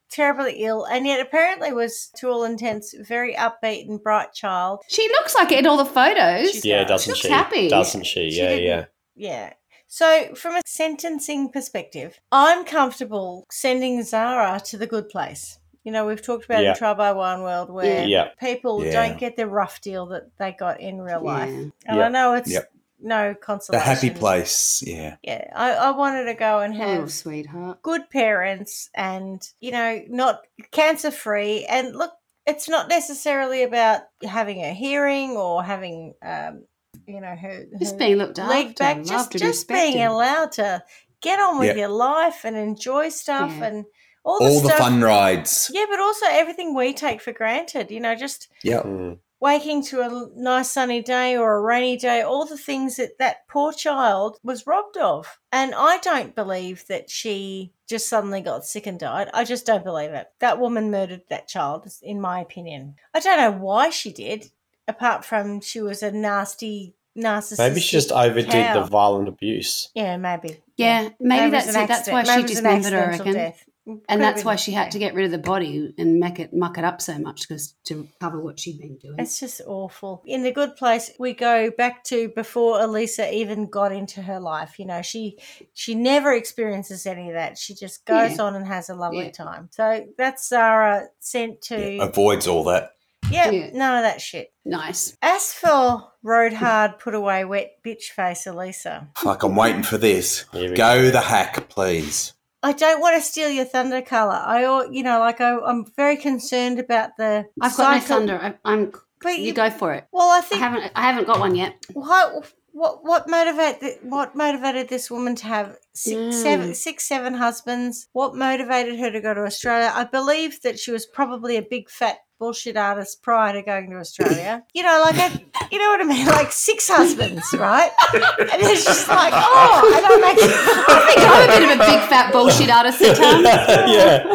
terribly ill, and yet apparently was, to all intents, very upbeat and bright child. She looks like it in all the photos. She's- Yeah, She doesn't looks she? happy. Doesn't she? She Yeah, didn't- yeah. Yeah. So, from a sentencing perspective, I'm comfortable sending Zara to the good place. You know, we've talked about Yeah. in Trial by One World where Yeah. people Yeah. don't get the rough deal that they got in real life. Yeah. And Yeah. I know it's Yep. no The consolation. happy place. Yeah. Yeah, I, I wanted to go and have Oh, sweetheart. good parents and you know not cancer free and look it's not necessarily about having a hearing or having um you know her, Just her being looked leg after, back just just being allowed to get on with Yeah. your life and enjoy stuff Yeah. and all the All the stuff fun rides. yeah but also everything we take for granted you know just Yeah. Mm. Waking to a nice sunny day or a rainy day, all the things that that poor child was robbed of. And I don't believe that she just suddenly got sick and died. I just don't believe it. That woman murdered that child, in my opinion. I don't know why she did, apart from she was a nasty narcissist. Maybe she just overdid cow. the violent abuse. Yeah, maybe. Yeah, maybe it was that's an it. That's why Maybe she it was dismembered her, I accidental reckon. death. Could And that's why she had to get rid of the body and make it muck it up so much because to cover what she'd been doing. It's just awful. In the good place, we go back to before Elisa even got into her life. You know, she she never experiences any of that. She just goes Yeah. on and has a lovely Yeah. time. So that's Zara sent to Yeah, Avoids all that. yeah, Yeah. none of that shit. nice. As for rode hard, put away wet bitch face Elisa, Like I'm waiting for this. Here we Go the hack, please. I don't want to steal your thunder color. I, you know, like I, I'm very concerned about the. I've got no thunder. I, I'm. But You you, go for it. well, I think I haven't. I haven't got one yet. what what what motivated what motivated this woman to have six, Mm. seven, six, seven husbands? What motivated her to go to Australia? I believe that she was probably a big fat bullshit artist prior to going to Australia. You know, like a, you know what I mean, like six husbands, right? And it's just like, oh, and I'm like, I think I'm a bit of a big fat bullshit artist at times. yeah.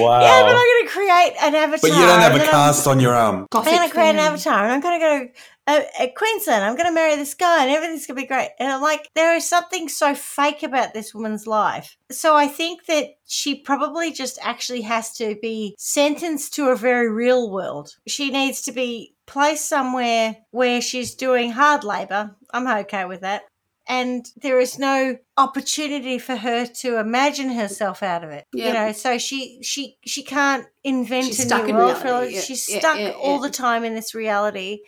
Wow. yeah, but I'm going to create an avatar. But you don't have a then I'm- cast on your um, arm. I'm going to create an avatar and I'm going to go uh, at Queensland. I'm going to marry this guy and everything's going to be great. And I'm like, there is something so fake about this woman's life. So I think that she probably just actually has to be sentenced to a very real world. She needs to be placed somewhere where she's doing hard labor. I'm okay with that. And there is no opportunity for her to imagine herself out of it. You know, so she she she can't invent She's a new world for her. reality. Yeah, She's yeah, stuck yeah, all the time in this reality,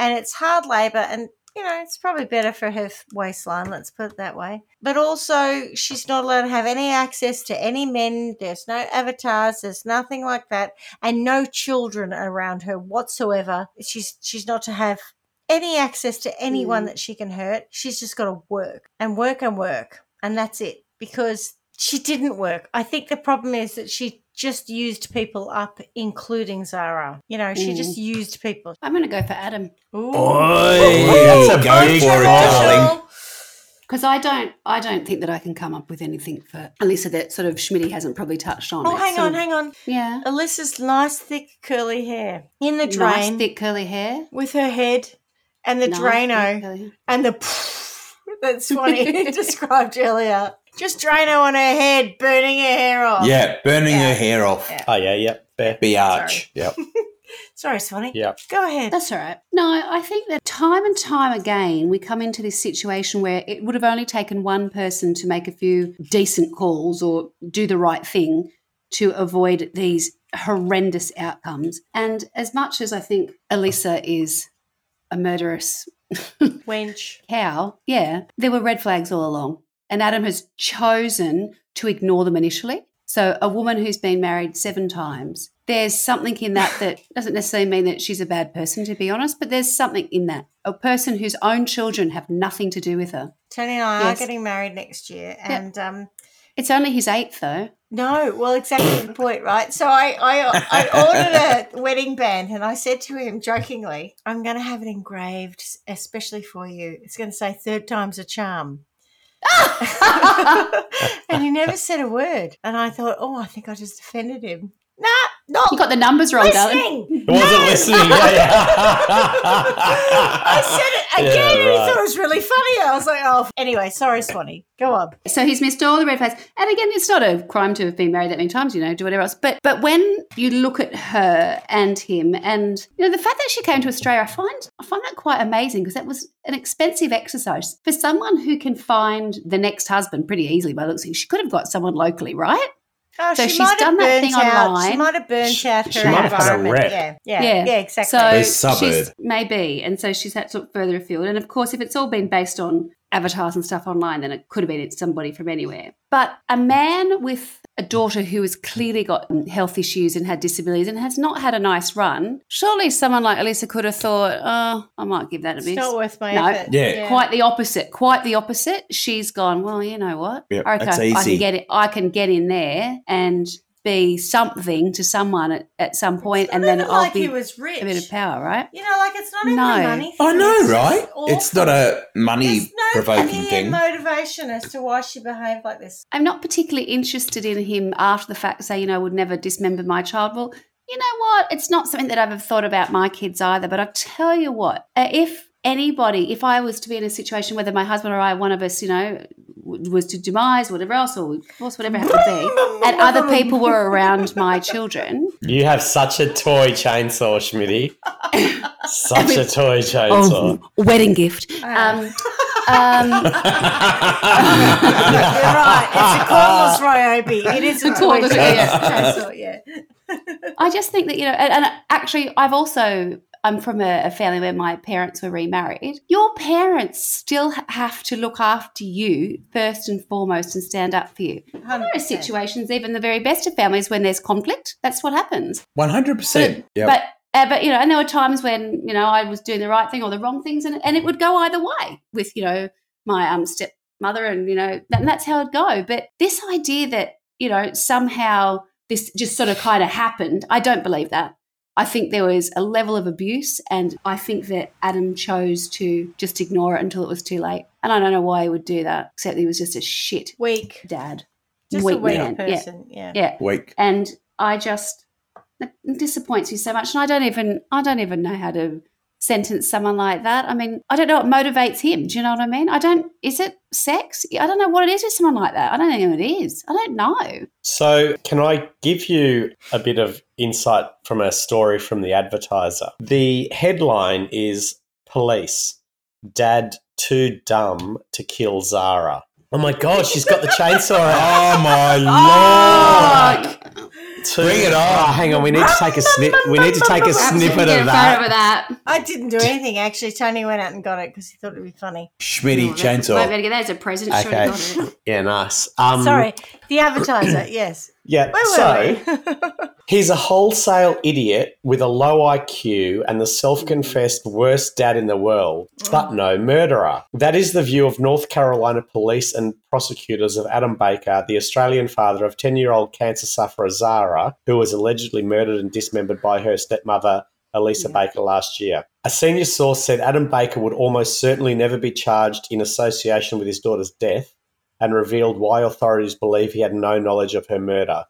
and it's hard labor. And you know, it's probably better for her waistline. Let's put it that way. But also, she's not allowed to have any access to any men. There's no avatars. There's nothing like that, and no children around her whatsoever. She's she's not to have any access to anyone Mm. that she can hurt. She's just got to work and work and work, and that's it. Because she didn't work. I think the problem is that she just used people up, including Zara. You know, she Mm. just used people. I'm going to go for Adam Ooh. Oi, That's a go big for it, darling. because I don't. I don't think that I can come up with anything for Alyssa that sort of Schmitty hasn't probably touched on. Oh, It's hang sort on, of- hang on. Yeah. Alyssa's nice, thick, curly hair in the drain, Nice thick curly hair. with her head and the Nice, Drano thick curly hair. and the that Swanee described earlier. Just Drano on her head, burning her hair off. Yeah, burning Yeah. her hair off. Yeah. Oh, yeah, yeah. Fair. Biatch. Yep. Sorry, Swanee. Yeah. Go ahead. That's all right. No, I think that time and time again we come into this situation where it would have only taken one person to make a few decent calls or do the right thing to avoid these horrendous outcomes. And as much as I think Elisa is a murderous Wench. cow, yeah, there were red flags all along. And Adam has chosen to ignore them initially. So, a woman who's been married seven times, there's something in that that doesn't necessarily mean that she's a bad person, to be honest, but there's something in that. A person whose own children have nothing to do with her. Tony and I Yes. are getting married next year, and um, It's only his eighth, though. no, well, exactly the point, right? So I, I, I ordered a wedding band, and I said to him jokingly, "I'm going to have it engraved, especially for you. It's going to say third time's a charm." and he never said a word, and I thought, "Oh, I think I just offended him." Nah, Not You got the numbers wrong, darling. listening. It wasn't listening. Yeah, yeah. I said it again, Yeah, and he thought it was really funny. I was like, oh, anyway, sorry, Swanee. Go on. So he's missed all the red flags. And again, it's not a crime to have been married that many times, you know, do whatever else. But but when you look at her and him, and you know, the fact that she came to Australia, I find I find that quite amazing because that was an expensive exercise for someone who can find the next husband pretty easily. By the looks, she could have got someone locally, right? Oh, So she she's might have done that burnt thing out. online. She might have burnt She- out her she might have had a environment. rep. Yeah, yeah, yeah, exactly. So This suburb. she's maybe, and so she's had to look further afield. And of course, if it's all been based on avatars and stuff online, then it could have been somebody from anywhere. But a man with a daughter who has clearly got health issues and had disabilities and has not had a nice run, surely someone like Elisa could have thought, "Oh, I might give that a it's miss." not worth my No. effort. Yeah. Quite the opposite. Quite the opposite. She's gone. Well, you know what? Yep, okay, that's I can get it. I can get in there and be something to someone at, at some point, It's and then even I'll like be he was rich. a bit of power, right? You know, like it's not even No. a money. I know, right? It's not a money There's no provoking clear thing. motivation as to why she behaved like this. I'm not particularly interested in him after the fact, say, you know, I would never dismember my child. Well, you know what? It's not something that I've ever thought about my kids either. But I tell you what, uh, if anybody, if I was to be in a situation whether my husband or I, one of us, you know, was to demise, whatever else, or of course, whatever it happened to be, and other people were around my children, You have such a toy chainsaw, Schmitty. Such a toy chainsaw. oh, wedding gift. Um, um, You're right. It's a cordless Ryobi. It is a A cordless, toy yeah. chainsaw, yeah. I just think that you know, and, and actually, I've also I'm from a, a family where my parents were remarried. Your parents still have to look after you first and foremost and stand up for you. There are situations, even the very best of families, when there's conflict. That's what happens. One hundred percent. Yeah. But uh, but you know, and there were times when you know I was doing the right thing or the wrong things, and and it would go either way with you know my um stepmother, and you know that, and that's how it'd go. But this idea that you know somehow this just sort of kind of happened, I don't believe that. I think there was a level of abuse, and I think that Adam chose to just ignore it until it was too late. And I don't know why he would do that, except he was just a shit Weak. dad, Just Weak a weak man. Yeah. person. Yeah. yeah. Weak. and I just it disappoints me so much, and I don't even I don't even know how to sentence someone like that. I mean, I don't know what motivates him. Do you know what I mean? I don't. Is it sex? I don't know what it is with someone like that. I don't know what it is. I don't know. So, can I give you a bit of insight from a story from the advertiser? The headline is Police Dad Too Dumb to Kill Zara. Oh my God, she's got the chainsaw out. Oh my lord! Too- Bring it on. Oh, hang on, we need to take a snip. We need to take a snippet of that. of that. I didn't do anything actually. Tony went out and got it because he thought it'd be funny. Schmitty Might chainsaw. better get that as a present. Okay. got. Yeah, nice. Um, Sorry, the advertiser. yes. Yeah. Where so we? he's a wholesale idiot with a low IQ and the self-confessed worst dad in the world, but no murderer. That is the view of North Carolina police and prosecutors of Adam Baker, the Australian father of 10-year-old cancer sufferer Zara, who was allegedly murdered and dismembered by her stepmother Elisa Baker last year. A senior source said Adam Baker would almost certainly never be charged in association with his daughter's death and revealed why authorities believe he had no knowledge of her murder.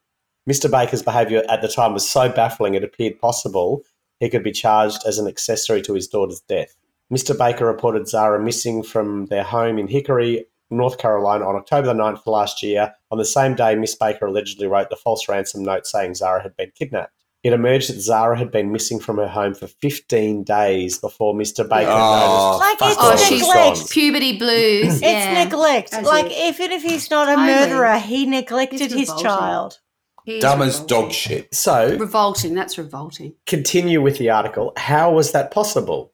Mr. Baker's behaviour at the time was so baffling it appeared possible he could be charged as an accessory to his daughter's death. Mr. Baker reported Zara missing from their home in Hickory, North Carolina on October the 9th last year. On the same day, Miss Baker allegedly wrote the false ransom note saying Zara had been kidnapped. It emerged that Zara had been missing from her home for 15 days before Mr. Baker Oh, noticed. Like it's Oh, she's she's neglect. gone. puberty blues. It's yeah. neglect. As like if- even if he's not a Totally. murderer, he neglected his child. He Dumb as dog shit. So, Revolting. That's revolting. continue with the article. How was that possible?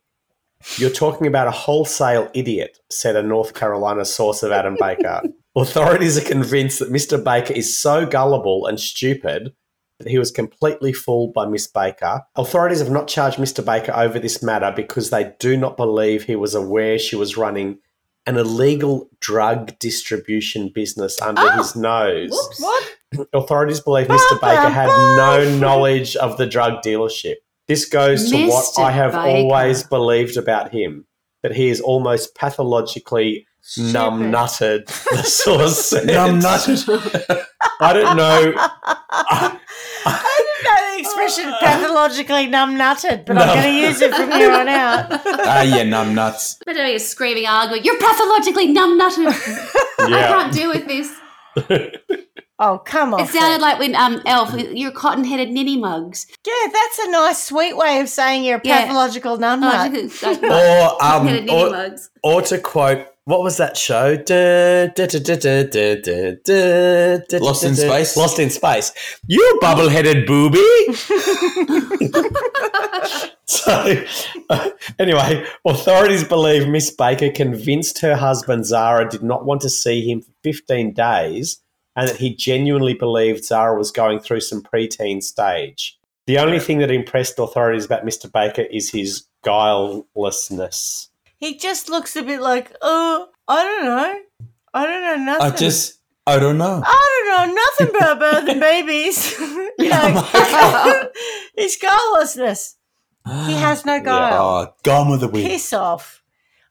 You're talking about a wholesale idiot, said a North Carolina source of Adam Baker. Authorities are convinced that Mr. Baker is so gullible and stupid that he was completely fooled by Miss Baker. Authorities have not charged Mr. Baker over this matter because they do not believe he was aware she was running an illegal drug distribution business under Oh. his nose. Whoops. What? Authorities believe Mr. Baker had no knowledge of the drug dealership. This goes to what Mr. I have Baker. always believed about him that he is almost pathologically numb nutted, the source said. Numb nutted. I don't know. I didn't know the expression pathologically numbnutted, but I'm going to use it from here on out. Ah, yeah, numb nuts. But a screaming, arguing, you're pathologically numbnutted. I can't deal with this. Oh, come on. It sounded it. like when um, Elf, you're cotton headed ninny mugs. Yeah, that's a nice, sweet way of saying you're a pathological oh, yeah. nunmug. or, um, or, or, to quote, what was that show? Lost in Space. Lost in Space. You bubble headed booby. so, uh, anyway, authorities believe Miss Baker convinced her husband Zara did not want to see him for 15 days and that he genuinely believed Zara was going through some preteen stage. The only thing that impressed authorities about Mr. Baker is his guilelessness. He just looks a bit like, oh, I don't know. I don't know nothing. I just, I don't know. I don't know nothing about birthing babies. you know, his guilelessness. He has no guile. Oh, gone with the wind. Piss off.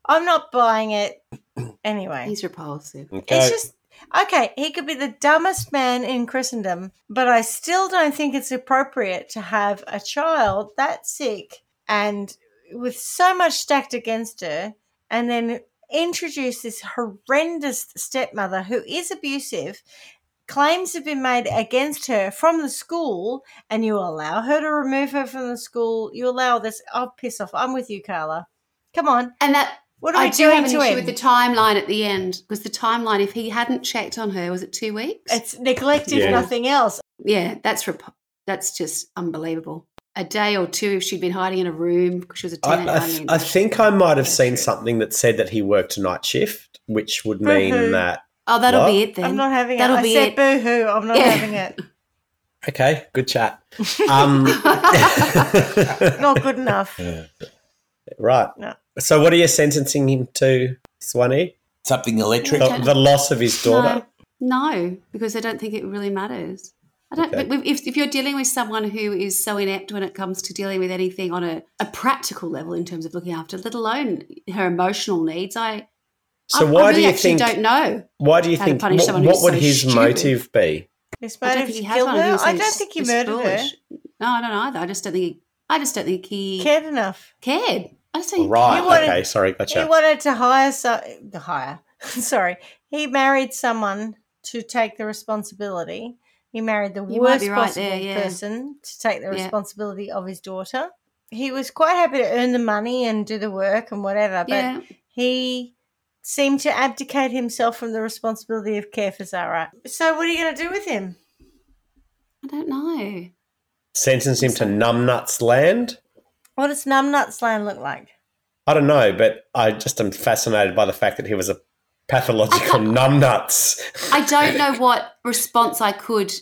I'm not buying it. Anyway, He's repulsive. Okay. it's just okay. He could be the dumbest man in Christendom, but I still don't think it's appropriate to have a child that sick and with so much stacked against her, and then introduce this horrendous stepmother who is abusive. Claims have been made against her from the school, and you allow her to remove her from the school. You allow this. Oh, piss off! I'm with you, Carla. Come on. And that What are we I do doing have an to issue him? with the timeline at the end because the timeline, if he hadn't checked on her, was it two weeks? It's neglect if Yeah. nothing else. yeah, that's rep- that's just unbelievable. A day or two if she'd been hiding in a room because she was a I, teenager. I, th- I think I might have seen something that said that he worked a night shift, which would mean Boo-hoo. that oh, that'll What? be it then. I'm not having That'll it. I be said it. boo hoo. I'm not Yeah. having it. okay, good chat. Um, Not good enough. right. No. So, what are you sentencing him to, Swanee? Something electric. The, the loss of his daughter. No, no, because I don't think it really matters. I don't. Okay. If, if you're dealing with someone who is so inept when it comes to dealing with anything on a, a practical level in terms of looking after, let alone her emotional needs, I. So, I, why I really do you actually think? don't know. Why do you think? punish What, someone what who's would so his stupid. motive be? His I don't motive think he to has kill one. her. think I he's don't think he he's murdered her. foolish. No, I don't either. I just don't think he. I just don't think he Cared enough. cared. I just think Right. He wanted- okay. Sorry. He wanted to hire so the hire. Sorry, he married someone to take the responsibility. He married the You worst right possible there, yeah. person to take the Yeah. responsibility of his daughter. He was quite happy to earn the money and do the work and whatever, but Yeah. he seemed to abdicate himself from the responsibility of care for Zara. So, what are you going to do with him? I don't know. Sentence him to numbnuts land. What does Numbnuts Land look like? I don't know, but I just am fascinated by the fact that he was a pathological numbnuts. I don't know what response I could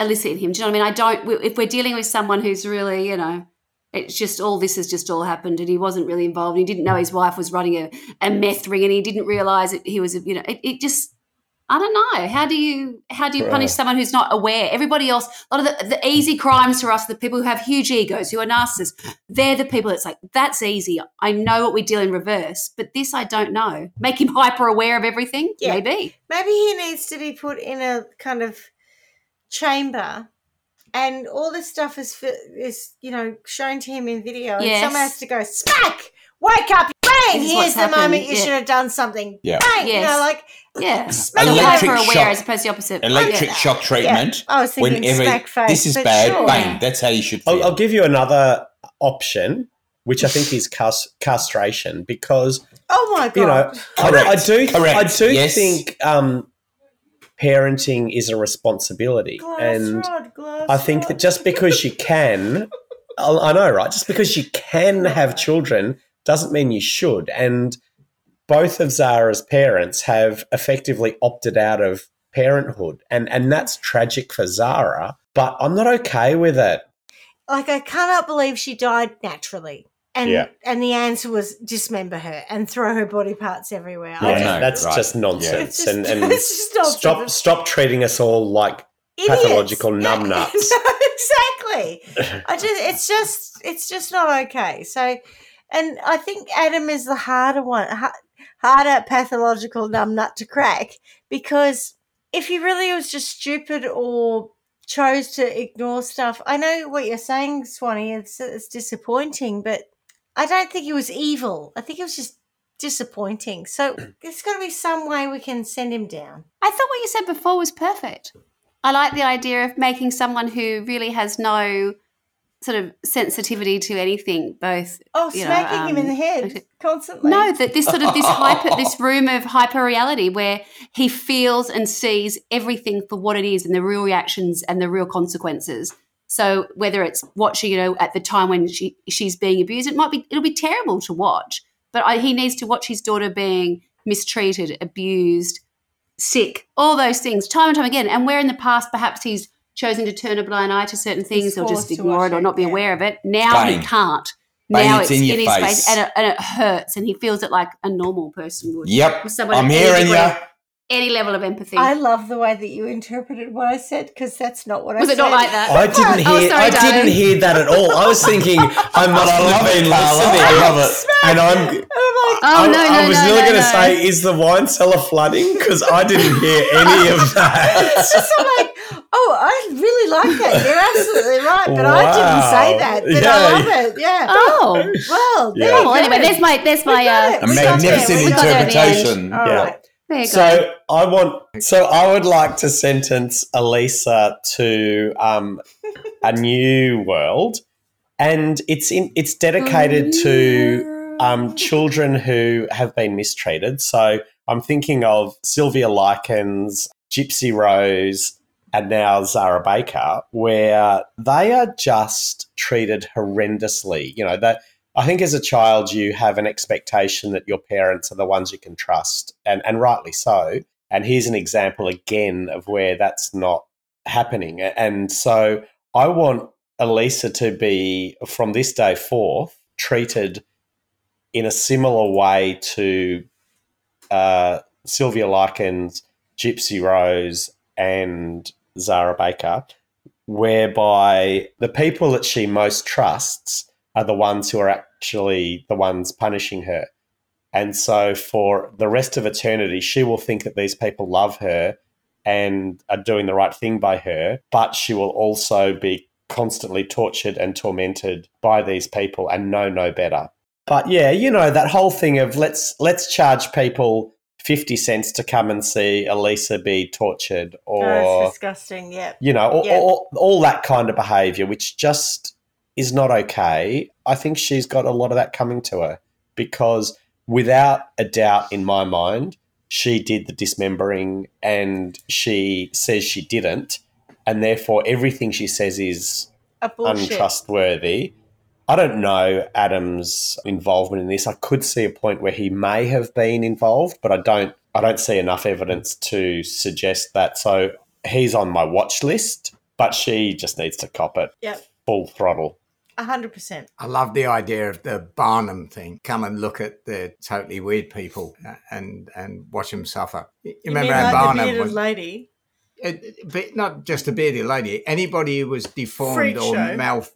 elicit in him. Do you know what I mean? I don't. If we're dealing with someone who's really, you know, it's just all this has just all happened, and he wasn't really involved. He didn't know his wife was running a, a meth ring, and he didn't realize that he was, a, you know, it, it just. I don't know. How do you how do you punish someone who's not aware? Everybody else, a lot of the, the easy crimes for us, the people who have huge egos, who are narcissists, they're the people that's like, that's easy. I know what we deal in reverse, but this I don't know. Make him hyper aware of everything? Yeah. Maybe. Maybe he needs to be put in a kind of chamber and all this stuff is is you know shown to him in video and Yes. someone has to go smack wake up bang This here's the happened, moment you yeah. should have done something Yeah. bang you know like Yeah. Smack Make him Electric hyper aware shock. as opposed to the opposite. Electric Yeah. shock treatment. I was thinking Whenever smack face, this is bad, sure. bang. That's how you should feel. I'll, I'll give you another option, which I think is cas- castration, because oh my god you know I, Correct. I do Correct. I do Yes. think um, parenting is a responsibility, glass and rod, glass I think that just because you can, I, I know, right? Just because you can have children doesn't mean you should. And both of Zara's parents have effectively opted out of parenthood, and and that's tragic for Zara. But I'm not okay with it. like I cannot believe she died naturally. And Yeah. and the answer was dismember her and throw her body parts everywhere. I Yeah, just- no, that's right. just nonsense. It's just- and and it's nonsense. stop stop treating us all like idiots. pathological Yeah, numbnuts. exactly. I just it's just it's just not okay. So and I think Adam is the harder one, harder pathological numbnut to crack because if he really was just stupid or chose to ignore stuff. I know what you're saying, Swanee. It's it's disappointing, but I don't think he was evil. I think it was just disappointing. So there's got to be some way we can send him down. I thought what you said before was perfect. I like the idea of making someone who really has no sort of sensitivity to anything, both. Oh, you know, smacking him in um, the head constantly. No, that this sort of this hyper, this room of hyper reality where he feels and sees everything for what it is and the real reactions and the real consequences. So whether it's watching, you know, at the time when she she's being abused, it might be it'll be terrible to watch. But I, he needs to watch his daughter being mistreated, abused, sick, all those things, time and time again. And where in the past perhaps he's chosen to turn a blind eye to certain things or just ignore it or not be yeah. aware of it, now Bang. he can't. Bang, now it's it's, in in, his face. face and it, and it hurts and he feels it like a normal person would. Yep. With someone I'm any hearing you. Any level of empathy. I love the way that you interpreted what I said because that's not what I Was said. it not like that? I didn't Oh, hear. sorry, I darling. didn't hear that at all. I was thinking I must I have love been it, Carla. listening. I love it. And I'm. Oh oh, I, no, no, I was no, nearly no, going to no. say, is the wine cellar flooding? Because I didn't hear any of that. It's just I'm like, oh, I really like that. You're absolutely right, but I didn't say that. But Yeah. I love it. Yeah. Oh. Well, there Yeah. you Well, anyway, go. there's my there's my uh, it. A We got there. magnificent We there the interpretation. All Yeah. right. there go. So I want. So I would like to sentence Elisa to um, a new world, and it's in. It's dedicated to um, children who have been mistreated. So I'm thinking of Sylvia Likens, Gypsy Rose, and now Zara Baker, where they are just treated horrendously. You know that. I think as a child, you have an expectation that your parents are the ones you can trust, and, and rightly so. And here's an example again of where that's not happening. And so I want Elisa to be, from this day forth, treated in a similar way to uh, Sylvia Likens, Gypsy Rose, and Zara Baker, whereby the people that she most trusts are the ones who are actually the ones punishing her. And so for the rest of eternity, she will think that these people love her and are doing the right thing by her, but she will also be constantly tortured and tormented by these people and know no better. But yeah, you know, that whole thing of let's let's charge people 50 cents to come and see Elisa be tortured or Oh, disgusting. Yeah. you know, all, Yeah. all, all that kind of behavior, which just is not okay. I think she's got a lot of that coming to her because, without a doubt in my mind, she did the dismembering and she says she didn't. And therefore, everything she says is untrustworthy. I don't know Adam's involvement in this. I could see a point where he may have been involved, but I don't. I don't see enough evidence to suggest that. So he's on my watch list, but she just needs to cop it Yep. full throttle. A hundred percent. I love the idea of the Barnum thing. Come and look at the totally weird people and and watch them suffer. You You remember mean how like the Barnum bearded was, lady? it, but not just a bearded lady. Anybody who was deformed Freak or show. mal,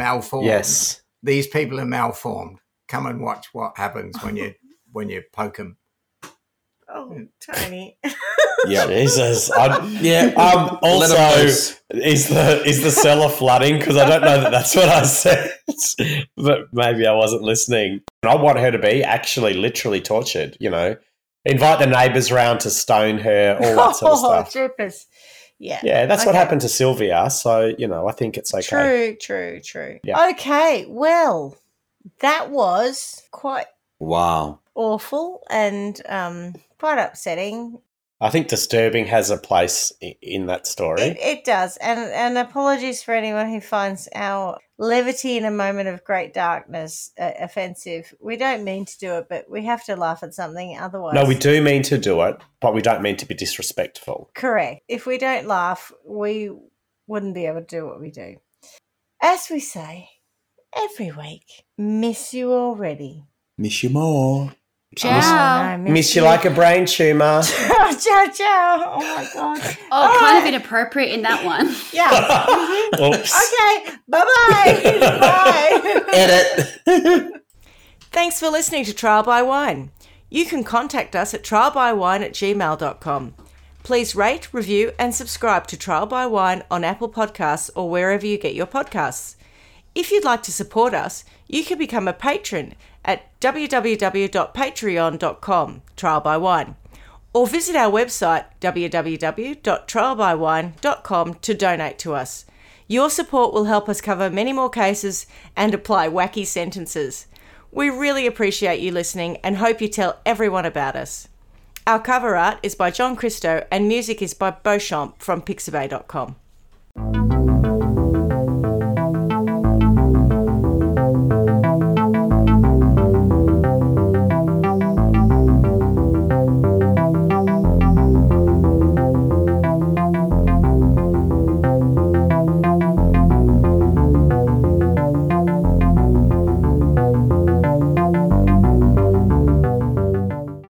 malformed. Yes. these people are malformed. Come and watch what happens when you when you poke them. Oh, Tony. Yeah. Jesus. I'm, yeah. Um, Let 'em also, is the is the cellar flooding? Because I don't know that that's what I said, but maybe I wasn't listening. I want her to be actually literally tortured. You know, invite the neighbours round to stone her, all that sort of oh, stuff. jeepers. Yeah. Yeah, that's what happened to Sylvia. So you know, I think it's okay. True, true, true. Yeah. Okay, well, that was quite Wow. awful and um, quite upsetting. I think disturbing has a place in that story. It, it does, and and apologies for anyone who finds our levity in a moment of great darkness uh, offensive. We don't mean to do it, but we have to laugh at something otherwise. no, we do mean to do it, but we don't mean to be disrespectful. Correct. If we don't laugh, we wouldn't be able to do what we do. As we say every week, miss you already. Miss you more. Ciao. Oh, no, Miss you like a brain tumor. ciao, ciao, ciao. Oh my god. Oh, kind of inappropriate in that one. Yeah. Mhm. Oops. Okay. Bye-bye. Bye. Edit. Thanks for listening to Trial by Wine. You can contact us at trialbywine at gmail.com. Please rate, review, and subscribe to Trial by Wine on Apple Podcasts or wherever you get your podcasts. If you'd like to support us, you can become a patron at www.patreon.com, Trial by Wine, or visit our website www.trialbywine.com to donate to us. Your support will help us cover many more cases and apply wacky sentences. We really appreciate you listening and hope you tell everyone about us. Our cover art is by John Christo and music is by Beauchamp from pixabay.com.